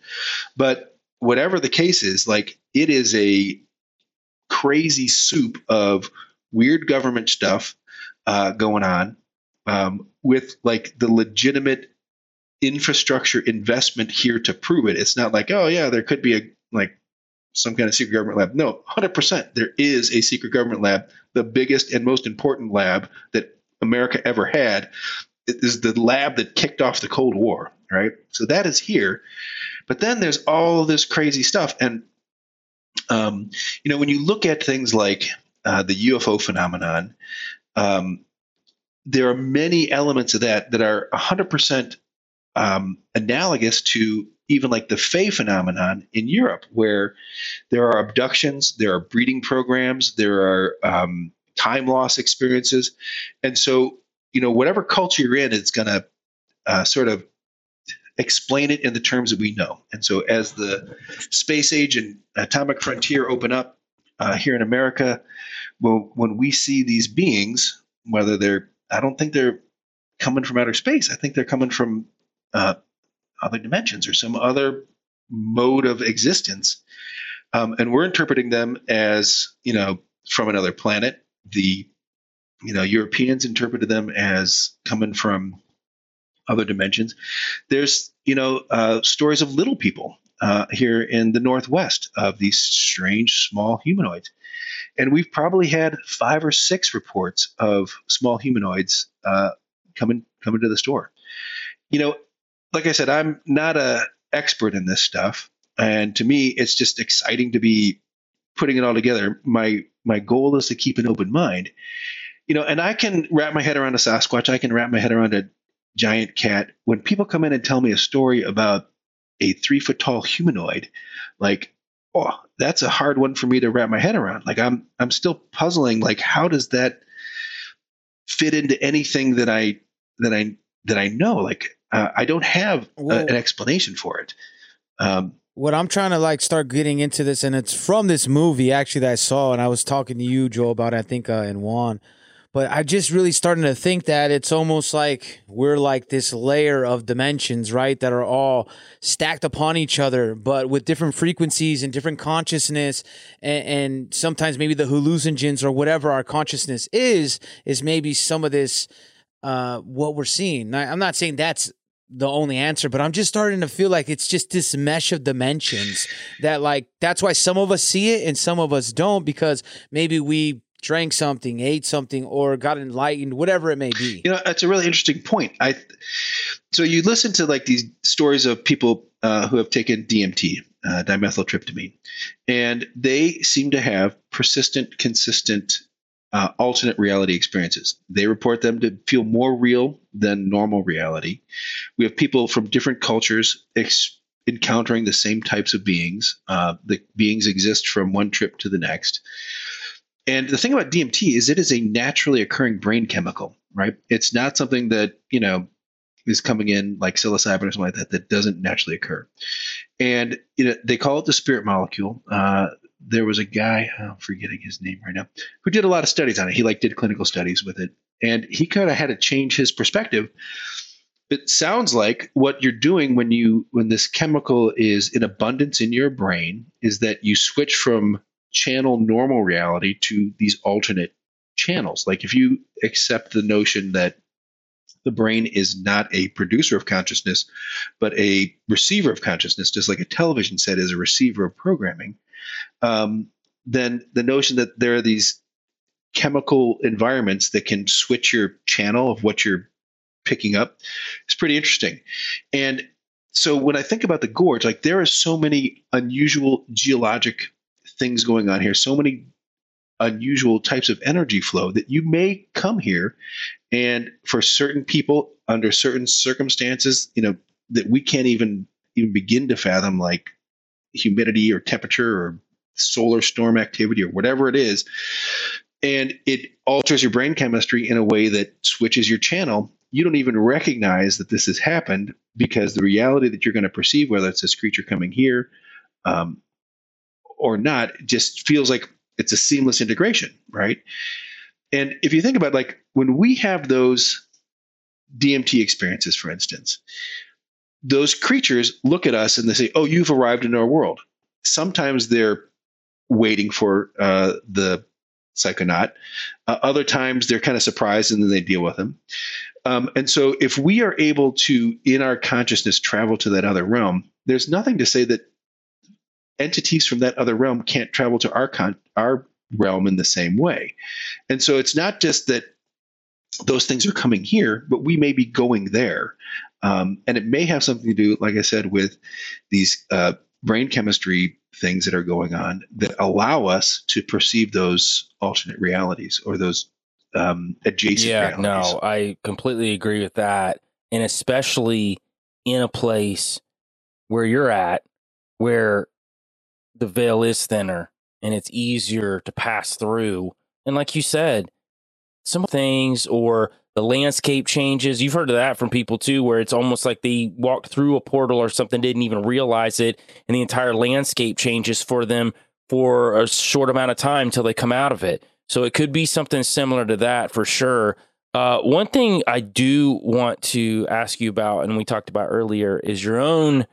[SPEAKER 6] But whatever the case is, like, it is a crazy soup of weird government stuff uh, going on um, with like the legitimate infrastructure investment here to prove it. It's not like, oh yeah, there could be a like some kind of secret government lab. No, 100%. There is a secret government lab, the biggest and most important lab that America ever had. It is the lab that kicked off the Cold War, right? So that is here. But then there's all this crazy stuff. And, um, you know, when you look at things like uh, the UFO phenomenon, um, there are many elements of that that are 100% um, analogous to even like the Fae phenomenon in Europe, where there are abductions, there are breeding programs, there are um, time loss experiences. And so, you know, whatever culture you're in, it's going to uh, sort of explain it in the terms that we know. And so, as the space age and atomic frontier open up uh, here in America, well, when we see these beings, whether they're, I don't think they're coming from outer space. I think they're coming from uh, other dimensions or some other mode of existence. Um, and we're interpreting them as, you know, from another planet. The, you know, Europeans interpreted them as coming from other dimensions. There's, you know, uh, stories of little people uh, here in the Northwest of these strange small humanoids. And we've probably had five or six reports of small humanoids uh, coming coming to the store. You know, like I said, I'm not a expert in this stuff, and to me, it's just exciting to be putting it all together. My my goal is to keep an open mind, you know, and I can wrap my head around a Sasquatch. I can wrap my head around a giant cat. When people come in and tell me a story about a three foot tall humanoid, like, oh, that's a hard one for me to wrap my head around. Like, I'm I'm still puzzling. Like, how does that fit into anything that I that I that I know? Like, uh, I don't have a, an explanation for it. Um,
[SPEAKER 4] what I'm trying to like start getting into this, and it's from this movie actually that I saw, and I was talking to you, Joe, about it, I think uh, in Juan. But I just really starting to think that it's almost like we're like this layer of dimensions, right? That are all stacked upon each other, but with different frequencies and different consciousness. And, and sometimes maybe the hallucinogens or whatever our consciousness is, is maybe some of this, uh, what we're seeing. Now, I'm not saying that's the only answer, but I'm just starting to feel like it's just this mesh of dimensions that like that's why some of us see it and some of us don't because maybe we drank something, ate something, or got enlightened, whatever it may be.
[SPEAKER 6] You know, that's a really interesting point. I so you listen to like these stories of people uh, who have taken DMT, uh, dimethyltryptamine, and they seem to have persistent, consistent uh, alternate reality experiences. They report them to feel more real than normal reality. We have people from different cultures ex- encountering the same types of beings. Uh, the beings exist from one trip to the next. And the thing about DMT is it is a naturally occurring brain chemical, right? It's not something that, you know, is coming in like psilocybin or something like that that doesn't naturally occur. And you know, they call it the spirit molecule. Uh, there was a guy, I'm forgetting his name right now, who did a lot of studies on it. He like did clinical studies with it, and he kind of had to change his perspective. It sounds like what you're doing when you when this chemical is in abundance in your brain is that you switch from channel normal reality to these alternate channels. Like if you accept the notion that the brain is not a producer of consciousness, but a receiver of consciousness, just like a television set is a receiver of programming um, then the notion that there are these chemical environments that can switch your channel of what you're picking up is pretty interesting. And so when I think about the gorge, like there are so many unusual geologic things going on here, so many unusual types of energy flow that you may come here and for certain people under certain circumstances, you know, that we can't even even begin to fathom like humidity or temperature or solar storm activity or whatever it is. And it alters your brain chemistry in a way that switches your channel. You don't even recognize that this has happened because the reality that you're going to perceive, whether it's this creature coming here um, or not, just feels like it's a seamless integration, right? And if you think about like when we have those DMT experiences, for instance, those creatures look at us and they say, "Oh, you've arrived in our world." Sometimes they're waiting for uh, the psychonaut. Uh, other times they're kind of surprised and then they deal with them. Um, and so if we are able to, in our consciousness, travel to that other realm, there's nothing to say that entities from that other realm can't travel to our con- our realm in the same way. And so it's not just that those things are coming here, but we may be going there. Um, and it may have something to do, like I said, with these uh, brain chemistry things that are going on that allow us to perceive those alternate realities or those um, adjacent
[SPEAKER 5] yeah,
[SPEAKER 6] realities.
[SPEAKER 5] no, I completely agree with that. And especially in a place where you're at, where the veil is thinner and it's easier to pass through. And like you said, some things or the landscape changes. You've heard of that from people too, where it's almost like they walked through a portal or something, didn't even realize it, and the entire landscape changes for them for a short amount of time till they come out of it. So it could be something similar to that for sure. Uh, one thing I do want to ask you about, and we talked about earlier, is your own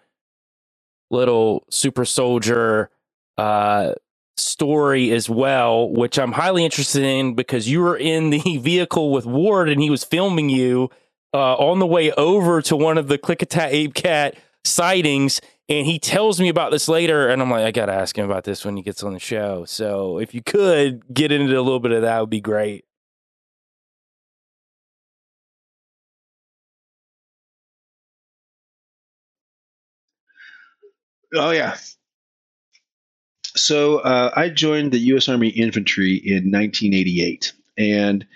[SPEAKER 5] little super soldier uh, story as well, which I'm highly interested in because you were in the <laughs> vehicle with Ward and he was filming you uh, on the way over to one of the Klickitat Ape Cat sightings. And he tells me about this later, and I'm like, I gotta ask him about this when he gets on the show. So if you could get into a little bit of that, would be great.
[SPEAKER 6] Oh yeah. So uh, I joined the U.S. Army Infantry in 1988, and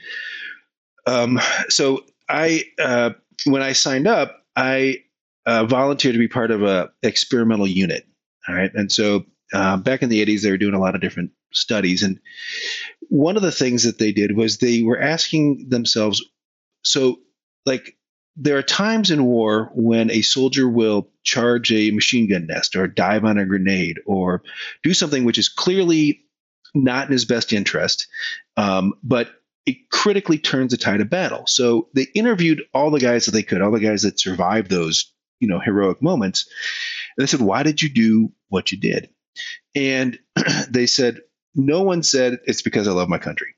[SPEAKER 6] um, so I uh, when I signed up, I uh, volunteered to be part of a experimental unit. All right, and so uh, back in the 80s, they were doing a lot of different studies, and one of the things that they did was they were asking themselves, so like there are times in war when a soldier will charge a machine gun nest or dive on a grenade or do something which is clearly not in his best interest, um, but it critically turns the tide of battle. So they interviewed all the guys that they could, all the guys that survived those, you know, heroic moments. And they said, "Why did you do what you did?" And <clears throat> they said, "No one said it's because I love my country.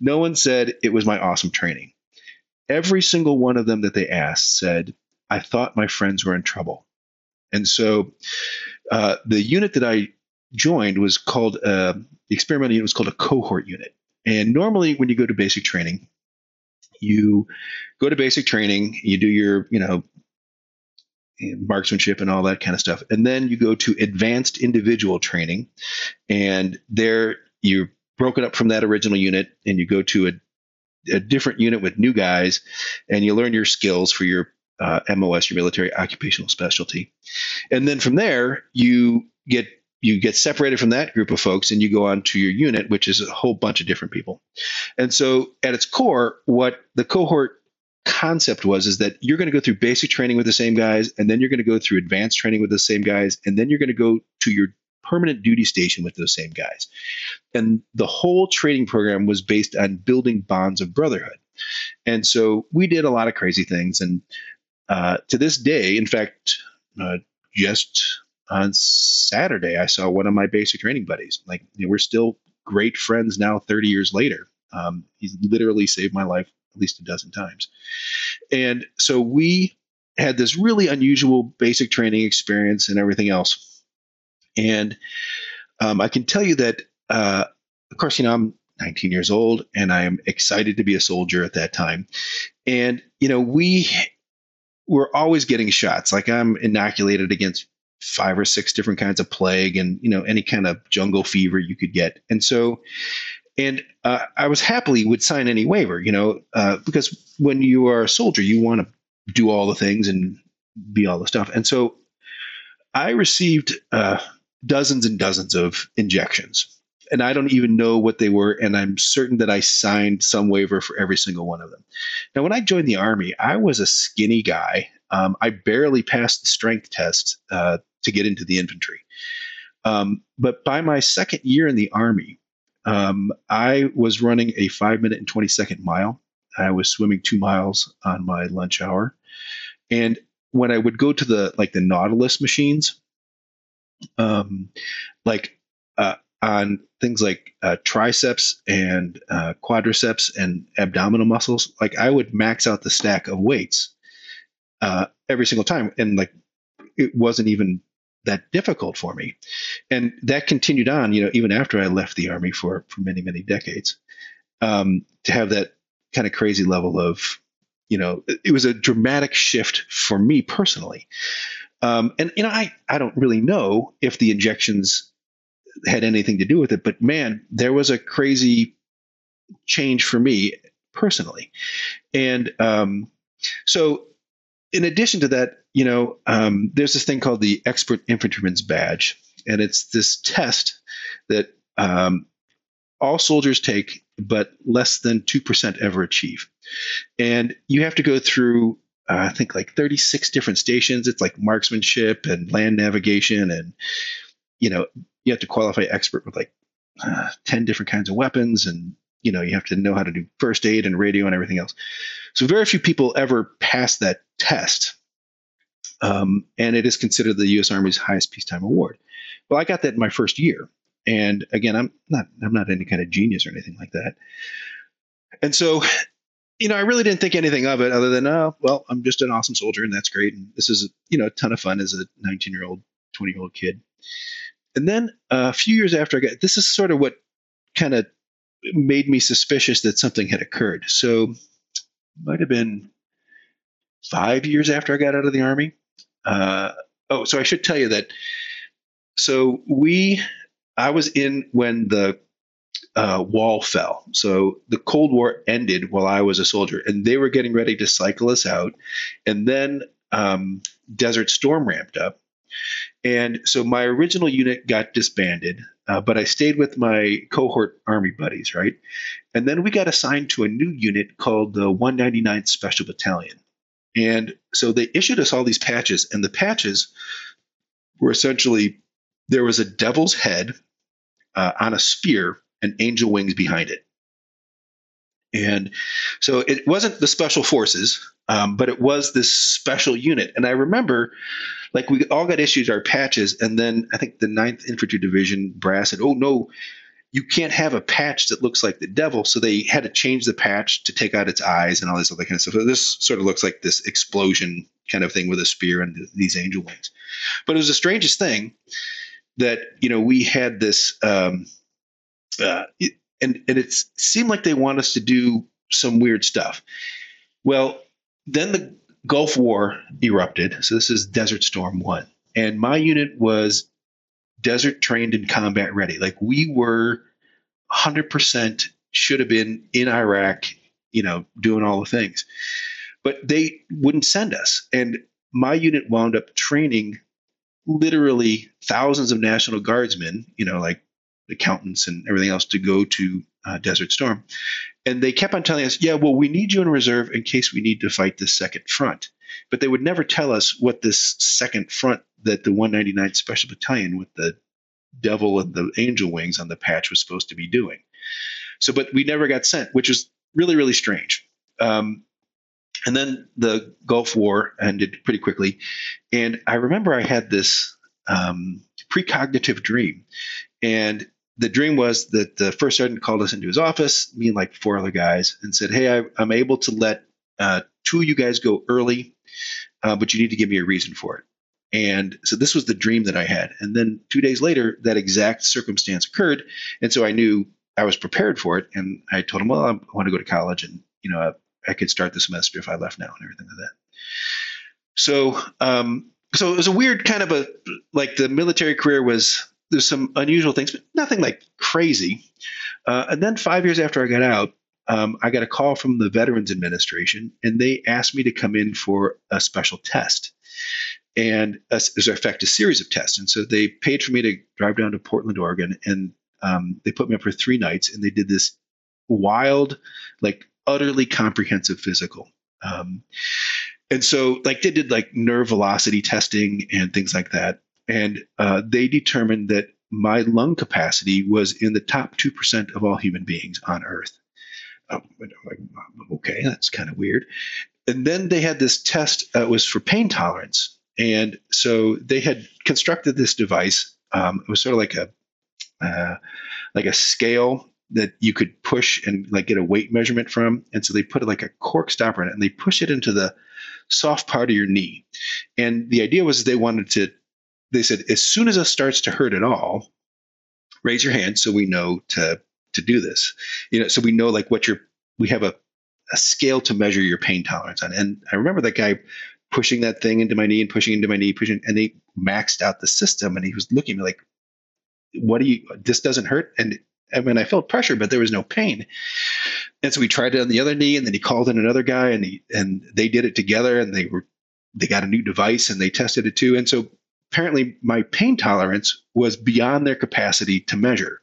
[SPEAKER 6] No one said it was my awesome training every single one of them that they asked said, I thought my friends were in trouble. And so uh, the unit that I joined was called, uh, the experimental unit was called a cohort unit. And normally when you go to basic training, you go to basic training, you do your, you know, marksmanship and all that kind of stuff. And then you go to advanced individual training. And there you're broken up from that original unit and you go to a a different unit with new guys, and you learn your skills for your uh, MOS, your military occupational specialty, and then from there you get you get separated from that group of folks and you go on to your unit, which is a whole bunch of different people. And so, at its core, what the cohort concept was is that you're going to go through basic training with the same guys, and then you're going to go through advanced training with the same guys, and then you're going to go to your permanent duty station with those same guys. And the whole training program was based on building bonds of brotherhood. And so we did a lot of crazy things. And uh, to this day, in fact, uh, just on Saturday, I saw one of my basic training buddies. Like, you know, we're still great friends now, 30 years later. Um, he's literally saved my life at least a dozen times. And so we had this really unusual basic training experience and everything else. And um, I can tell you that, uh, of course, you know, I'm 19 years old and I am excited to be a soldier at that time. And, you know, we were always getting shots. Like I'm inoculated against five or six different kinds of plague and, you know, any kind of jungle fever you could get. And so, and uh, I was happily would sign any waiver, you know, uh, because when you are a soldier, you want to do all the things and be all the stuff. And so I received uh, dozens and dozens of injections. And I don't even know what they were. And I'm certain that I signed some waiver for every single one of them. Now, when I joined the Army, I was a skinny guy. Um, I barely passed the strength test uh, to get into the infantry. Um, but by my second year in the Army, um, I was running a five minute and 20 second mile. I was swimming two miles on my lunch hour. And when I would go to the like the Nautilus machines, um, like uh, on things like uh, triceps and uh, quadriceps and abdominal muscles. Like I would max out the stack of weights uh, every single time, and like it wasn't even that difficult for me. And that continued on, you know, even after I left the army for for many many decades, um, to have that kind of crazy level of, you know, it, it was a dramatic shift for me personally. Um, and you know, I I don't really know if the injections had anything to do with it, but man, there was a crazy change for me personally. And um, so, in addition to that, you know, um, there's this thing called the Expert Infantryman's Badge, and it's this test that um, all soldiers take, but less than 2% ever achieve. And you have to go through, uh, I think, like 36 different stations. It's like marksmanship and land navigation. And, you know, you have to qualify expert with like uh, 10 different kinds of weapons. And, you know, you have to know how to do first aid and radio and everything else. So very few people ever pass that test. Um, and it is considered the U.S. Army's highest peacetime award. Well, I got that in my first year, and again, I'm not I'm not any kind of genius or anything like that. And so, you know, I really didn't think anything of it other than, oh, well, I'm just an awesome soldier, and that's great, and this is you know a ton of fun as a 19 year old, 20 year old kid. And then uh, a few years after I got this is sort of what kind of made me suspicious that something had occurred. So, might have been five years after I got out of the army. Uh, oh, so I should tell you that. So we, I was in when the uh, wall fell. So the Cold War ended while I was a soldier, and they were getting ready to cycle us out. And then um, Desert Storm ramped up. And so my original unit got disbanded, uh, but I stayed with my cohort Army buddies, right? And then we got assigned to a new unit called the 199th Special Battalion. And so they issued us all these patches, and the patches were essentially there was a devil's head uh, on a spear and angel wings behind it. And so it wasn't the special forces, um, but it was this special unit. And I remember, like, we all got issued our patches, and then I think the 9th Infantry Division brass said, oh, no, you can't have a patch that looks like the devil. So they had to change the patch to take out its eyes and all this other kind of stuff. So this sort of looks like this explosion kind of thing with a spear and these angel wings. But it was the strangest thing that you know we had this, um, uh, and and it seemed like they want us to do some weird stuff. Well, then the Gulf War erupted. So this is Desert Storm One, and my unit was desert trained and combat ready. Like we were 100% should have been in Iraq, you know, doing all the things. But they wouldn't send us. And my unit wound up training literally thousands of National Guardsmen, you know, like accountants and everything else to go to uh, Desert Storm. And they kept on telling us, yeah, well, we need you in reserve in case we need to fight the second front. But they would never tell us what this second front that the 199th Special Battalion with the devil and the angel wings on the patch was supposed to be doing. So, but we never got sent, which was really, really strange. Um, and then the Gulf War ended pretty quickly. And I remember I had this um, precognitive dream. And the dream was that the first sergeant called us into his office, me and like four other guys, and said, Hey, I, am able to let uh, two of you guys go early, uh, but you need to give me a reason for it. And so this was the dream that I had. And then two days later, that exact circumstance occurred. And so I knew I was prepared for it. And I told him, well, I want to go to college and, you know, I, I could start the semester if I left now and everything like that. So, um, so it was a weird kind of a, like the military career was, there's some unusual things, but nothing like crazy. Uh, and then five years after I got out, um, I got a call from the Veterans Administration, and they asked me to come in for a special test and as, a effect, a series of tests. And so they paid for me to drive down to Portland, Oregon, and um, they put me up for three nights, and they did this wild, like utterly comprehensive physical. Um, and so, like, they did like nerve velocity testing and things like that, and uh, they determined that my lung capacity was in the top two percent of all human beings on Earth. Um, okay, that's kind of weird. And then they had this test uh, was for pain tolerance, and so they had constructed this device. Um, it was sort of like a uh, like a scale that you could push and like get a weight measurement from. And so they put like a cork stopper in it and they push it into the soft part of your knee. And the idea was they wanted to, they said, as soon as it starts to hurt at all, raise your hand so we know to to do this. You know, so we know like what your we have a, a scale to measure your pain tolerance on. And I remember that guy pushing that thing into my knee and pushing into my knee, pushing, and they maxed out the system. And he was looking at me like, "What do you? This doesn't hurt." And I mean, I felt pressure, but there was no pain. And so we tried it on the other knee, and then he called in another guy, and he and they did it together, and they were they got a new device and they tested it too. And so apparently, my pain tolerance was beyond their capacity to measure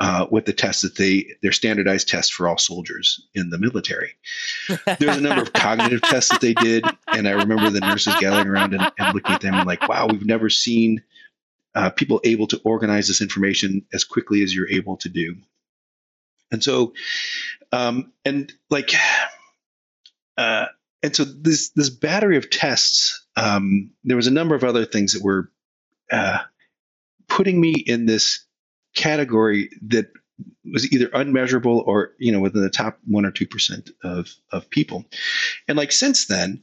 [SPEAKER 6] uh, with the tests that they their standardized tests for all soldiers in the military. There's a number of <laughs> cognitive tests that they did, and I remember the nurses gathering around and, and looking at them and like, wow, we've never seen uh, people able to organize this information as quickly as you're able to do. And so, um, and like, <sighs> uh, and so this this battery of tests. Um, there was a number of other things that were uh, putting me in this category that was either unmeasurable or you know within the top one or two percent of of people. And like since then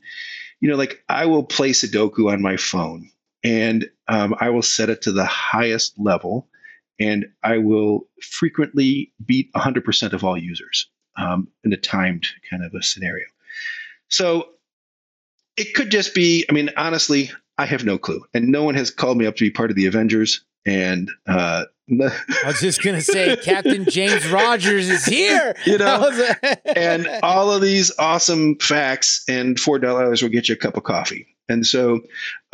[SPEAKER 6] you know like i will play sudoku on my phone and um, i will set it to the highest level and i will frequently beat 100% of all users um, in a timed kind of a scenario. So it could just be i mean honestly i have no clue and no one has called me up to be part of the avengers and uh,
[SPEAKER 4] I was just gonna say <laughs> Captain James Rogers is here.
[SPEAKER 6] You know, and all of these awesome facts and four dollars will get you a cup of coffee. And so,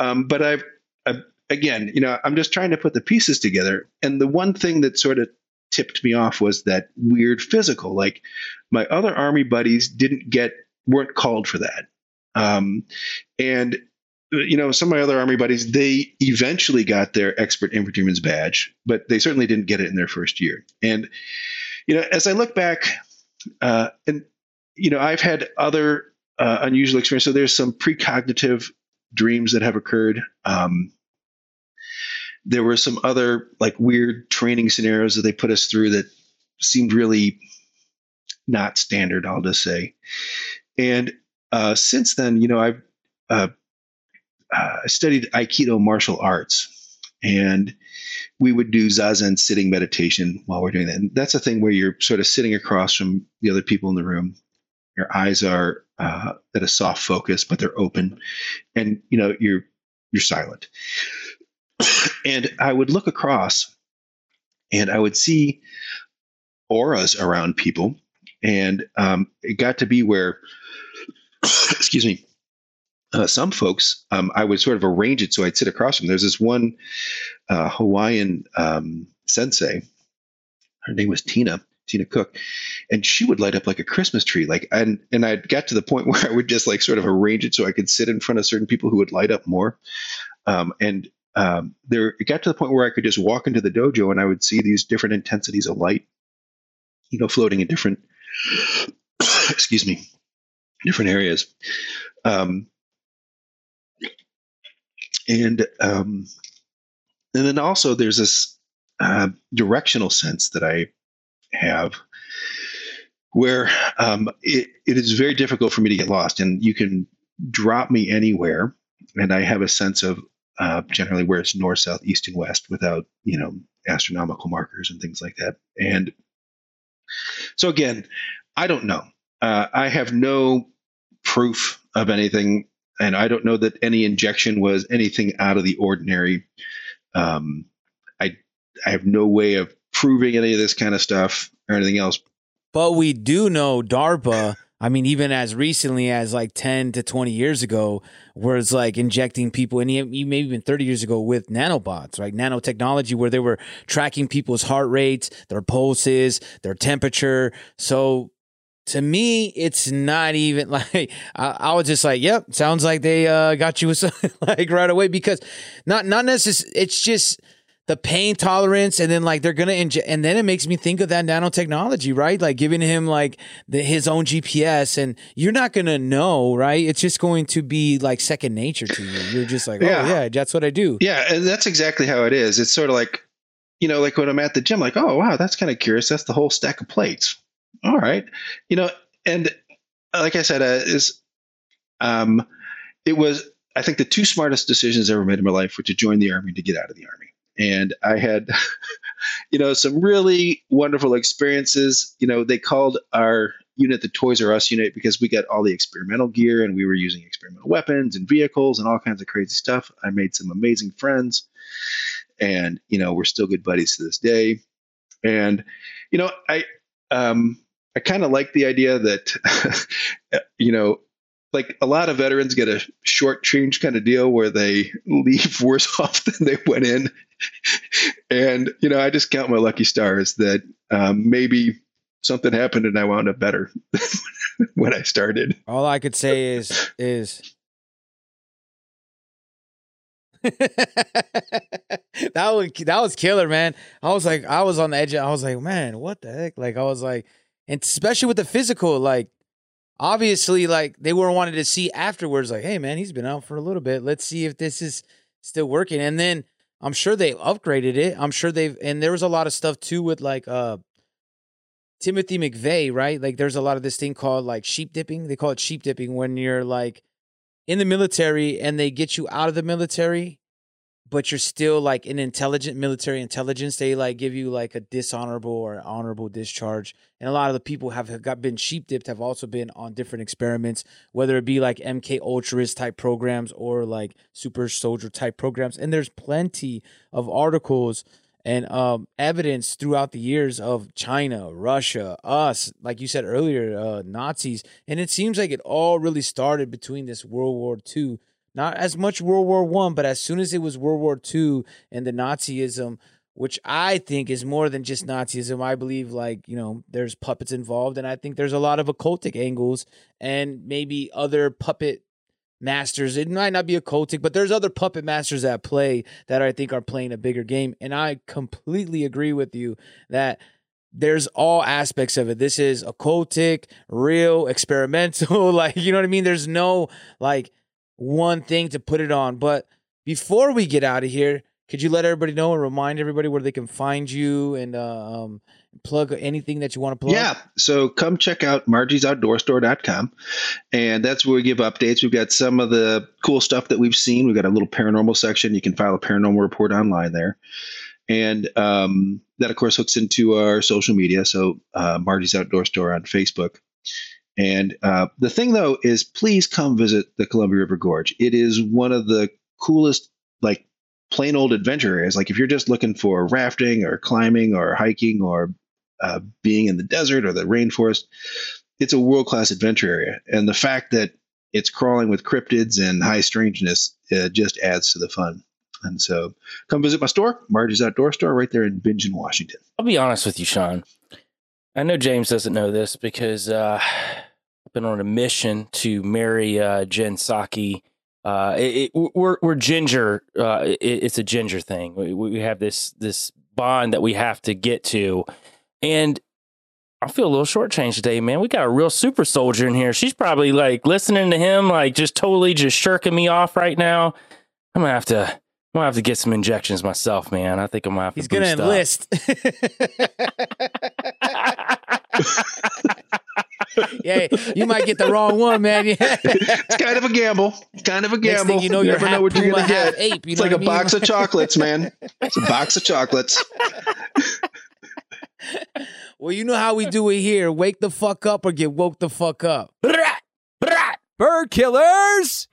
[SPEAKER 6] um, but I've, I've again, you know, I'm just trying to put the pieces together. And the one thing that sort of tipped me off was that weird physical. Like my other army buddies didn't get weren't called for that. Um, and you know, some of my other army buddies, they eventually got their expert infantryman's badge, but they certainly didn't get it in their first year. And, you know, as I look back, uh, and, you know, I've had other uh, unusual experiences. So there's some precognitive dreams that have occurred. Um, there were some other like weird training scenarios that they put us through that seemed really not standard, I'll just say. And uh, since then, you know, I've uh, uh, studied Aikido martial arts, and we would do zazen sitting meditation while we're doing that. And that's a thing where you're sort of sitting across from the other people in the room. Your eyes are uh, at a soft focus, but they're open, and you know you're you're silent. <coughs> and I would look across, and I would see auras around people, and um, it got to be where, <coughs> excuse me, uh, some folks, um, I would sort of arrange it so I'd sit across from. There's this one uh, Hawaiian um, sensei. Her name was Tina. Tina Cook, and she would light up like a Christmas tree. Like, and and I got to the point <laughs> where I would just like sort of arrange it so I could sit in front of certain people who would light up more. Um, and um, there, it got to the point where I could just walk into the dojo and I would see these different intensities of light, you know, floating in different, <coughs> excuse me, different areas. Um, and um, and then also there's this uh, directional sense that I have where um, it, it is very difficult for me to get lost and you can drop me anywhere and I have a sense of uh, generally where it's north, south, east, and west without you know astronomical markers and things like that. And so again, I don't know. Uh, I have no proof of anything and I don't know that any injection was anything out of the ordinary. Um, I I have no way of proving any of this kind of stuff or anything else.
[SPEAKER 4] But we do know DARPA. I mean, even as recently as like 10 to 20 years ago, where it's like injecting people, and maybe even 30 years ago with nanobots, right? Nanotechnology, where they were tracking people's heart rates, their pulses, their temperature. So to me, it's not even <laughs> like I, I, was just like, "Yep, sounds like they uh, got you with <laughs> like right away." Because not not necessarily, it's just the pain tolerance, and then like they're gonna inject, and then it makes me think of that nanotechnology, right? Like giving him like the, his own GPS, and you're not gonna know, right? It's just going to be like second nature to you. You're just like, oh, yeah. "Oh yeah, that's what I do."
[SPEAKER 6] Yeah, and that's exactly how it is. It's sort of like you know, like when I'm at the gym, like, oh wow, that's kind of curious. That's the whole stack of plates. All right, you know, and uh, like I said, uh, is um, it was I think the two smartest decisions I ever made in my life were to join the army and to get out of the army. And I had, <laughs> you know, some really wonderful experiences. You know, they called our unit the Toys R Us unit because we got all the experimental gear and we were using experimental weapons and vehicles and all kinds of crazy stuff. I made some amazing friends, and you know, we're still good buddies to this day. And you know, I um, I kind of like the idea that, <laughs> you know, like a lot of veterans get a short change kind of deal where they leave <laughs> worse <laughs> off than they went in. and, you know, I just count my lucky stars that um, maybe something happened and I wound up better when I started.
[SPEAKER 4] All I could say is is that was that was killer, man. I was like, I was on the edge. I was like, man, what the heck? Like, I was like, and especially with the physical, like, obviously, like they were wanted to see afterwards, like, hey, man, he's been out for a little bit. Let's see if this is still working. And then I'm sure they upgraded it. I'm sure they've, and there was a lot of stuff too with like, uh, Timothy McVeigh, right? Like, there's a lot of this thing called like sheep dipping. They call it sheep dipping when you're like in the military and they get you out of the military, but you're still like an intelligent military intelligence. They like give you like a dishonorable or honorable discharge. And a lot of the people have got been sheep dipped have also been on different experiments, whether it be like MK Ultras type programs or like super soldier type programs. And there's plenty of articles and um, evidence throughout the years of China, Russia, us, like you said earlier, uh, Nazis, and it seems like it all really started between this World War II. Not as much World War One, but as soon as it was World War II and the Nazism, which I think is more than just Nazism. I believe like you know there's puppets involved, and I think there's a lot of occultic angles and maybe other puppet masters. It might not be occultic, but there's other puppet masters at play that I think are playing a bigger game. And I completely agree with you that there's all aspects of it. This is occultic, real, experimental. <laughs> like, you know what I mean? There's no like one thing to put it on. But before we get out of here, could you let everybody know and remind everybody where they can find you and uh, um, plug anything that you want to plug?
[SPEAKER 6] Yeah. So come check out margiesoutdoorstore.com. And that's where we give updates. We've got some of the cool stuff that we've seen. We've got a little paranormal section. You can file a paranormal report online there. And um, that, of course, hooks into our social media. So uh, Margie's Outdoor Store on Facebook. And uh, the thing, though, is please come visit the Columbia River Gorge. It is one of the coolest, like, plain old adventure areas. Like if you're just looking for rafting or climbing or hiking or uh, being in the desert or the rainforest, it's a world class adventure area. And the fact that it's crawling with cryptids and high strangeness uh, just adds to the fun. And so come visit my store, Marge's Outdoor Store, right there in Bingen, Washington.
[SPEAKER 5] I'll be honest with you, Sean. I know James doesn't know this because uh, been on a mission to marry uh, Jen Psaki. uh, it, it, we're we're ginger. Uh, it, it's a ginger thing. We, we have this this bond that we have to get to, and I feel a little shortchanged today, man. We got a real super soldier in here. She's probably like listening to him, like just totally just shirking me off right now. I'm gonna have to. I'm gonna have to get some injections myself, man. I think I'm gonna have to.
[SPEAKER 4] He's gonna enlist. <laughs> <laughs> <laughs> yeah, you might get the wrong one, man. <laughs> Yeah.
[SPEAKER 6] it's kind of a gamble. It's kind of a
[SPEAKER 4] Next
[SPEAKER 6] gamble.
[SPEAKER 4] thing you know, you're
[SPEAKER 6] never know what you're gonna get.
[SPEAKER 4] ape. You
[SPEAKER 6] it's like
[SPEAKER 4] what
[SPEAKER 6] a
[SPEAKER 4] I mean?
[SPEAKER 6] box of chocolates, man. It's a box of chocolates. <laughs>
[SPEAKER 4] Well, you know how we do it here. Wake the fuck up or get woke the fuck up.
[SPEAKER 5] Brat, brat.
[SPEAKER 1] Bird killers!